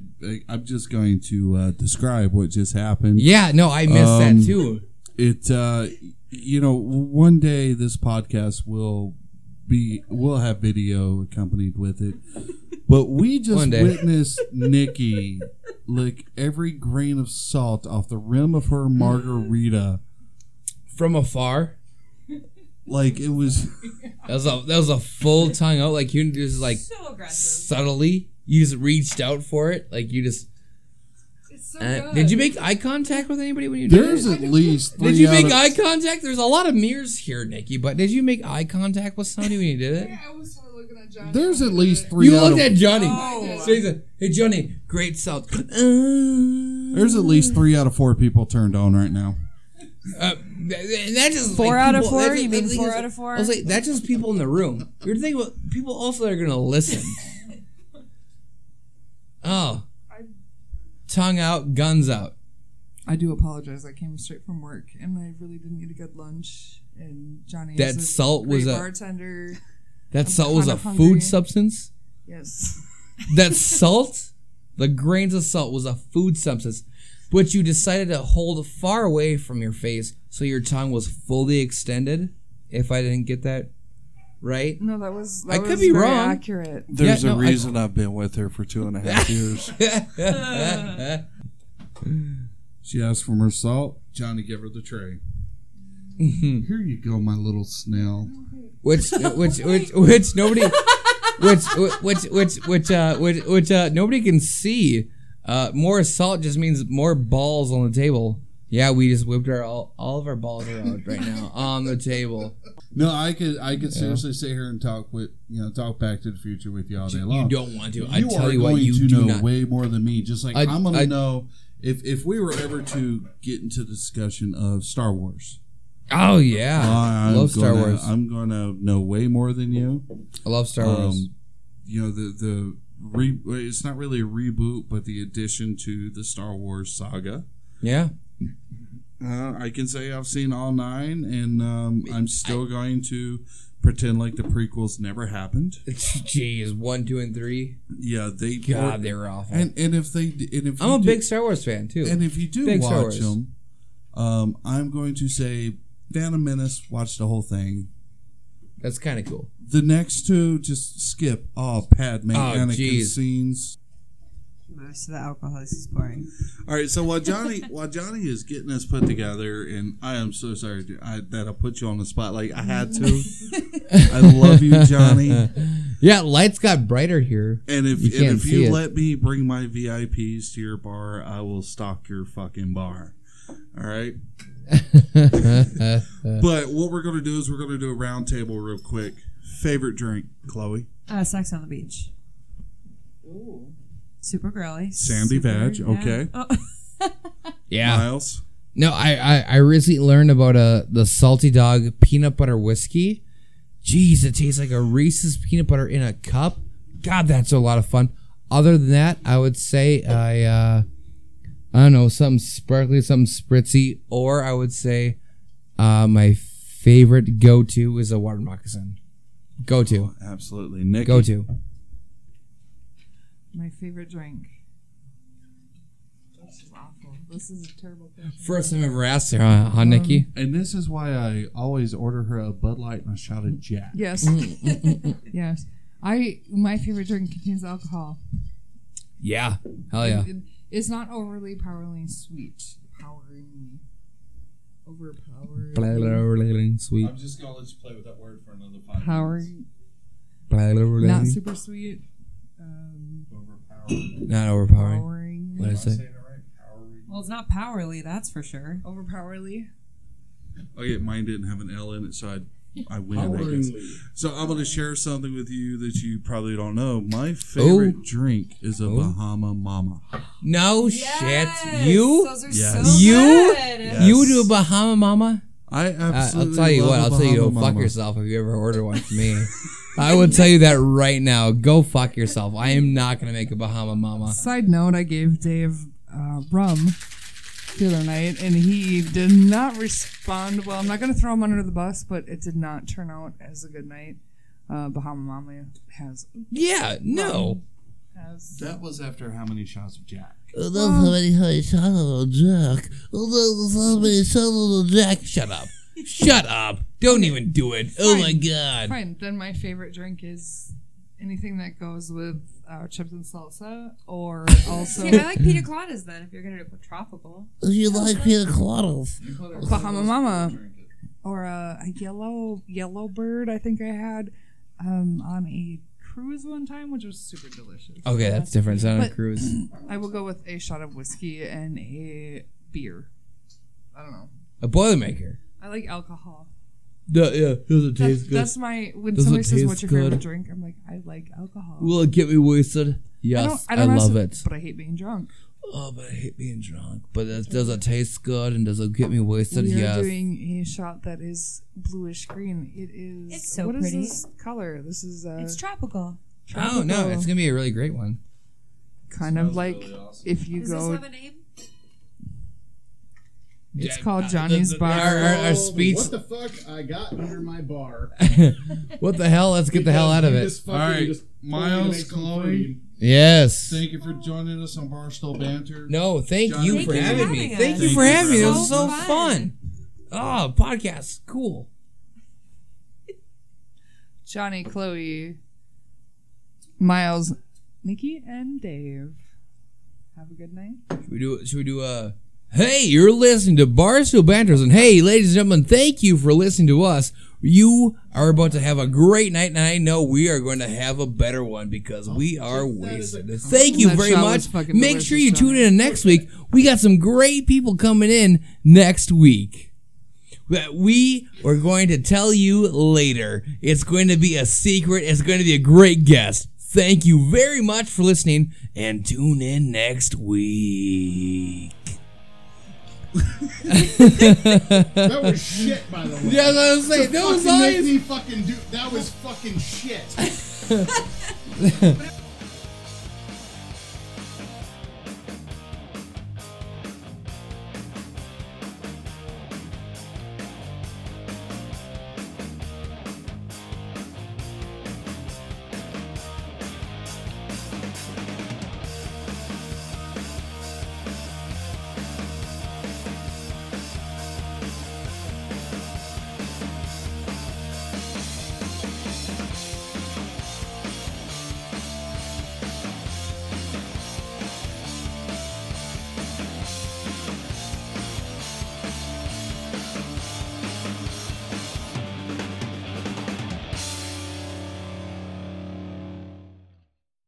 I'm just going to uh, describe what just happened. Yeah, no, I missed Um, that too. It uh, you know one day this podcast will be will have video accompanied with it, but we just witnessed Nikki lick every grain of salt off the rim of her margarita. From afar, Like it was. that was a that was a full tongue out. Like you just like So aggressive. subtly, you just reached out for it. Like you just. So Uh, did you make eye contact with anybody when you did There's at least. Did three you out make of- eye contact? There's a lot of mirrors here, Nikki. But did you make eye contact with somebody when you did it? Yeah, I was totally looking at Johnny. There's at least three. You out looked of, at Johnny. Oh. So he said, "Hey Johnny, great salt." Uh, There's at least three out of four people turned on right now. Uh, and that just Four like, out of four? that just- You mean four is- out of four? I was like, that's just people in the room. You're thinking about people also that are gonna listen. oh, tongue out, guns out. I do apologize. I came straight from work and I really didn't eat a good lunch. And Johnny, That is a salt was a- bartender. That I'm salt was a hungry. food substance. Yes. That salt, the grains of salt, was a food substance, which you decided to hold far away from your face so your tongue was fully extended. If I didn't get that right. No, that was. That I was could be very wrong. Accurate. There's Yeah, a no, I- reason I've been with her for two and a half years. She asked for more salt. Johnny gave her the tray. Here you go, my little snail. which which which which nobody which which which which uh which which uh nobody can see. Uh, more assault just means more balls on the table. Yeah, we just whipped our all, all of our balls are out right now on the table. No, I could I could seriously sit here and talk with you know talk Back to the Future with you all day long. You don't want to. I you tell are you what, going you to do know not. way more than me. Just like I- I, am going I- to know if if we were ever to get into the discussion of Star Wars. Oh yeah, I'm love Star gonna- Wars. I'm going to know way more than you. I love Star Wars. Um, you know the the re, it's not really a reboot, but the addition to the Star Wars saga. yeah, Uh, I can say I've seen all nine, and um, I'm still going to pretend like the prequels never happened. jeez, one, two, and three. Yeah, they God, they were awful. and and if they and if I'm a do- big Star Wars fan too. and if you do Big watch them, um, I'm going to say Phantom Menace. Watch the whole thing. That's kind of cool. The next two, just skip. Oh, Padme, Oh, Anakin jeez. scenes. Most of the alcohol is boring. All right, so while Johnny while Johnny is getting us put together, and I am so sorry I, that I put you on the spot. Like I had to. I love you, Johnny. Yeah, lights got brighter here. And if You and if see you it. let me bring my VIPs to your bar, I will stock your fucking bar. All right. But what we're gonna do is we're gonna do a round table real quick. Favorite drink, Chloe. Uh, sex on the beach. Ooh. Super girly. Sandy Super- veg, yeah. okay. Oh. Yeah. Miles. No, I, I I recently learned about uh the salty dog peanut butter whiskey. Jeez, it tastes like a Reese's peanut butter in a cup. God, that's a lot of fun. Other than that, I would say I uh I don't know something sparkly, something spritzy, or I would say uh my favorite go to is a water moccasin. Go to, Absolutely. Nick. go to. My favorite drink. This is awful. This is a terrible question. First time I ever asked her, huh, huh Nikki? Um, and this is why I always order her a Bud Light and a shot of Jack. Yes. yes. I my favorite drink contains alcohol. Yeah, hell yeah. It- it's not overly powerfully sweet. Powering. Overpowering. Sweet. I'm just gonna let you play with that word for another five Powering. Not Not super sweet. Um, Overpowering. Not overpowering. powering. What is it? Saying it right? Powering. Well, it's not powerly, that's for sure. Overpowerly. Okay, mine didn't have an L in it, so I I win. I guess. So I'm going to share something with you that you probably don't know. My favorite Oh. drink is a Oh. Bahama Mama. No shit. You Those are Yes. You? good. Yes. you do a Bahama Mama? I Uh, absolutely. I'll tell you love what. I'll tell you. Bahama Go fuck yourself if you ever order one from me. I will tell you that right now. Go fuck yourself. I am not gonna make a Bahama Mama. Side note: I gave Dave uh, rum the other night, and he did not respond well. I'm not going to throw him under the bus, but it did not turn out as a good night. Uh, Bahama Mama has Yeah. No. has That was after how many shots of Jack? Oh, That's how many honey shot on Jack. That's how many shot on Jack. Shut up. Shut up. Don't even do it. Oh my god. fine. Then my favorite drink is anything that goes with uh, chips and salsa, or also Yeah, I like pina coladas then if you're gonna go tropical. You like pina coladas? Bahama Mama. or uh, a yellow yellow bird. I think I had um, on a cruise one time, which was super delicious. Okay, that's different. It's on a But- cruise. I will go with a shot of whiskey and a beer. I don't know. A Boilermaker. I like alcohol. Yeah, yeah. Does it That's, taste good. that's my when Does it somebody says what's your good? favorite drink, I'm like I like alcohol. Will it get me wasted? Yes, I, have love it. but I hate being drunk. Oh, but I hate being drunk. But it, does it taste good and does it get me wasted? We are Yes. doing a shot that is bluish green. It is. It's so what is pretty. this color? This is uh, It's tropical. oh no, it's gonna be a really great one. kind of like if you Does go. this have a name? It's Yeah, called uh, Johnny's the- the- Bar. our- our- our speech- What the fuck I got under my bar? What the hell? Let's get the hell out of it. All right, just told me to Miles, Chloe. Yes. Thank you for joining us on Barstool Banter. No, thank Johnny, you Thank for you having me. having Thank you for Thank you having me. It was so having us. fun. Oh, podcast, cool. Johnny, Chloe, Miles, Nikki, and Dave. Have a good night. Should we do? Should we do a? Hey, you're listening to Barstool Banters, and hey, ladies and gentlemen, thank you for listening to us. You are about to have a great night, and I know we are going to have a better one because we are wasted. Thank you That very shot much. fucking Make sure you delicious, tune in next week. We got some great people coming in next week that we are going to tell you later. It's going to be a secret. It's going to be a great guest. Thank you very much for listening and tune in next week. That was shit, by the way. Yeah, I was saying, that was Fucking make me fucking do. That was fucking shit.